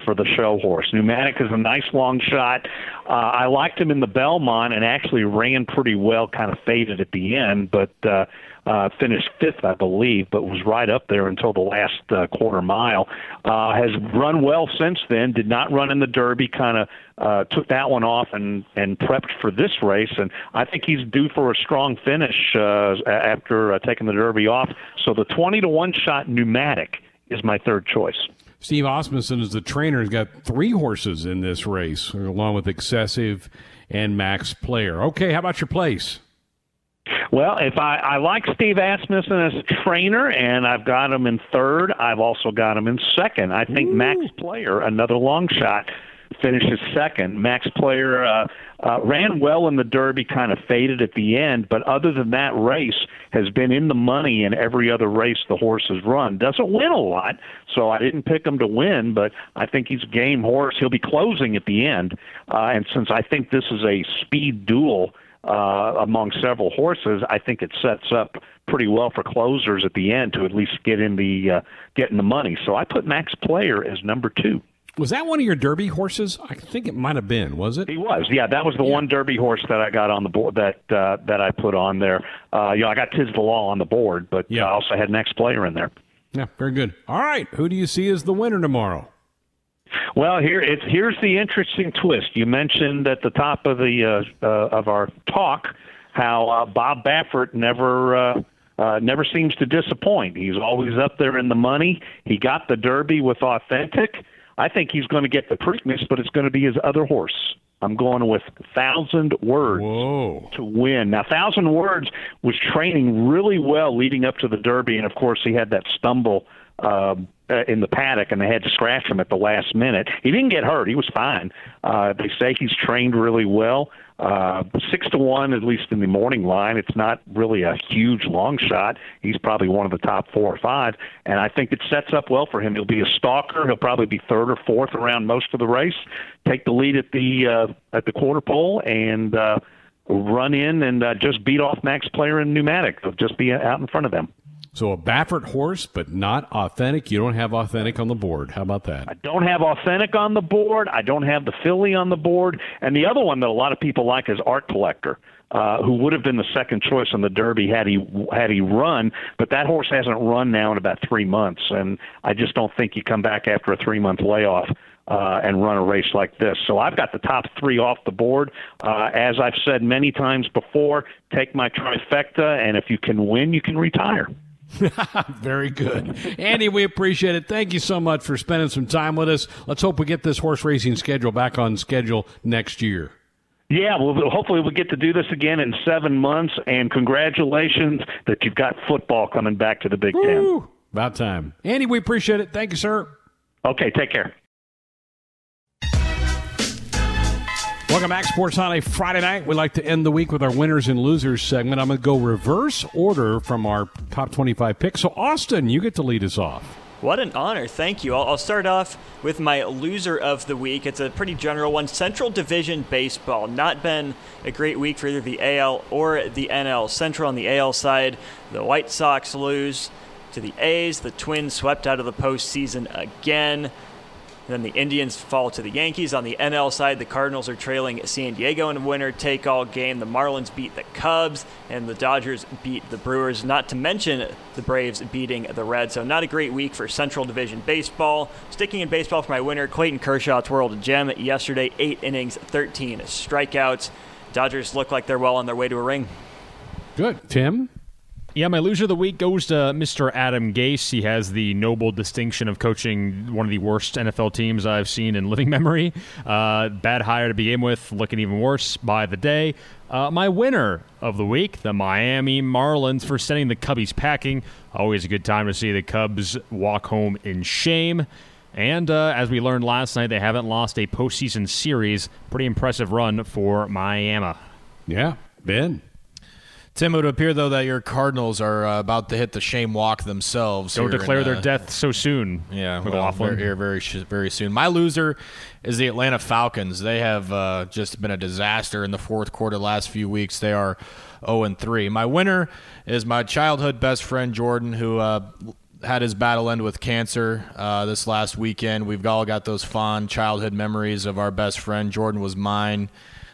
for the show horse. Pneumatic is a nice long shot. Uh, I liked him in the Belmont and actually ran pretty well, kind of faded at the end, but uh, uh, finished fifth, I believe, but was right up there until the last uh, quarter mile. Uh, has run well since then. Did not run in the Derby. Kind of uh, took that one off and and prepped for this race. And I think he's due for a strong finish uh, after uh, taking the Derby off. So the twenty to one shot pneumatic is my third choice. Steve Asmussen is the trainer. He's got three horses in this race, along with Excession and Max Player. Okay, how about your place? Well, if I, I like Steve Asmussen as a trainer, and I've got him in third, I've also got him in second. I think Ooh. Max Player, another long shot, finishes second. Max Player uh, uh, ran well in the Derby, kind of faded at the end, but other than that race, has been in the money in every other race the horse has run. Doesn't win a lot, so I didn't pick him to win, but I think he's a game horse. He'll be closing at the end, uh, and since I think this is a speed duel uh, among several horses, I think it sets up pretty well for closers at the end to at least get in the uh, get in the money. So I put Max Player as number two. Was that one of your Derby horses? I think it might have been. Was it? He was. Yeah, that was the yeah. one Derby horse that I got on the board that uh, that I put on there. Uh, you know, I got Tiz the Law on the board, but yeah. I also had Max Player in there. Yeah, very good. All right, who do you see as the winner tomorrow? Well, here it's here's the interesting twist. You mentioned at the top of the uh, uh, of our talk how uh, Bob Baffert never uh, uh, never seems to disappoint. He's always up there in the money. He got the Derby with Authentic. I think he's going to get the Preakness, but it's going to be his other horse. I'm going with Thousand Words Whoa. to win. Now, Thousand Words was training really well leading up to the Derby, and of course, he had that stumble um, uh, in the paddock, and they had to scratch him at the last minute. He didn't get hurt; he was fine. Uh, they say he's trained really well. Uh, six to one, at least in the morning line. It's not really a huge long shot. He's probably one of the top four or five, and I think it sets up well for him. He'll be a stalker. He'll probably be third or fourth around most of the race. Take the lead at the uh, at the quarter pole and uh, run in and uh, just beat off Max Player and Pneumatic. They'll just be out in front of them. So a Baffert horse, but not authentic. You don't have authentic on the board. How about that? I don't have authentic on the board. I don't have the filly on the board. And the other one that a lot of people like is Art Collector. Uh, who would have been the second choice in the Derby had he had he run, but that horse hasn't run now in about three months, and I just don't think you come back after a three month layoff uh, and run a race like this. So I've got the top three off the board. Uh, as I've said many times before, take my trifecta, and if you can win, you can retire. (laughs) Very good. Andy, we appreciate it. Thank you so much for spending some time with us. Let's hope we get this horse racing schedule back on schedule next year. Yeah, well, hopefully we'll get to do this again in seven months. And congratulations that you've got football coming back to the Big Woo! Ten. About time. Andy, we appreciate it. Thank you, sir. Okay, take care. Welcome back, Sports on a Friday night. We like to end the week with our winners and losers segment. I'm going to go reverse order from our top 25 picks. So, Austin, you get to lead us off. What an honor. Thank you. I'll, I'll, start off with my loser of the week. It's a pretty general one Central Division Baseball. Not been a great week for either the AL or the NL. Central on the AL side, the White Sox lose to the A's. The Twins swept out of the postseason again. Then the Indians fall to the Yankees. On the NL side, the Cardinals are trailing San Diego in a winner take all game. The Marlins beat the Cubs, and the Dodgers beat the Brewers, not to mention the Braves beating the Reds. So, not a great week for Central Division Baseball. Sticking in baseball for my winner, Clayton Kershaw twirled a gem yesterday, eight innings, 13 strikeouts. Dodgers look like they're well on their way to a ring. Good. Tim? Yeah, my loser of the week goes to Mr. Adam Gase. He has the noble distinction of coaching one of the worst NFL teams I've seen in living (laughs) memory. Uh, bad hire to begin with, looking even worse by the day. Uh, my winner of the week, the Miami Marlins, for sending the Cubbies packing. Always a good time to see the Cubs walk home in shame. And uh, as we learned last night, they haven't lost a postseason series. Pretty impressive run for Miami. Yeah, Ben. Tim, it would appear though that your Cardinals are uh, about to hit the shame walk themselves. Don't declare in, uh, their death so soon. Yeah, well, very, very, very soon. My loser is the Atlanta Falcons. They have uh, just been a disaster in the fourth quarter. Last few weeks, they are zero and three. My winner is my childhood best friend Jordan, who uh, had his battle end with cancer uh, this last weekend. We've all got those fond childhood memories of our best friend. Jordan was mine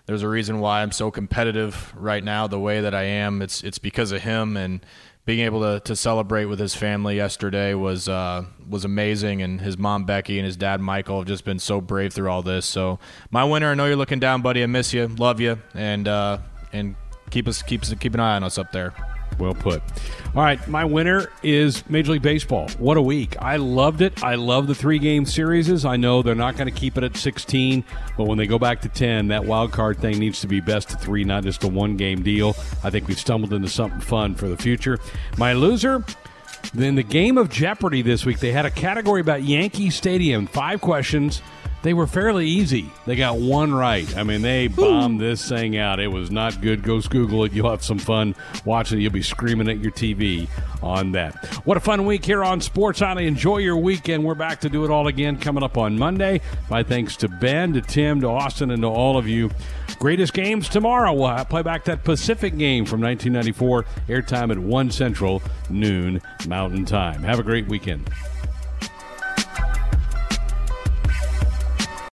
there's a reason why I'm so competitive right now the way that I am. It's it's because of him and being able to, to celebrate with his family yesterday was uh, was amazing, and his mom Becky and his dad Michael have just been so brave through all this. So my winner, I know you're looking down, buddy. I miss you, love you, and uh, and keep us keep keep an eye on us up there. Well put. All right, my winner is Major League Baseball. What a week. I loved it. I love the three game series. I know they're not going to keep it at 16, but when they go back to 10, that wild card thing needs to be best of three, not just a one game deal. I think we've stumbled into something fun for the future. My loser. Then the game of Jeopardy this week, they had a category about Yankee Stadium. Five questions they were fairly easy. They got one right. I mean, they bombed Ooh. this thing out. It was not good. Go Google it. You'll have some fun watching it. You'll be screaming at your TV on that. What a fun week here on Sports Nightly. Enjoy your weekend. We're back to do it all again coming up on Monday. My thanks to Ben, to Tim, to Austin, and to all of you. Greatest games tomorrow. We'll play back that Pacific game from 1994. Airtime at 1 Central, noon Mountain Time. Have a great weekend.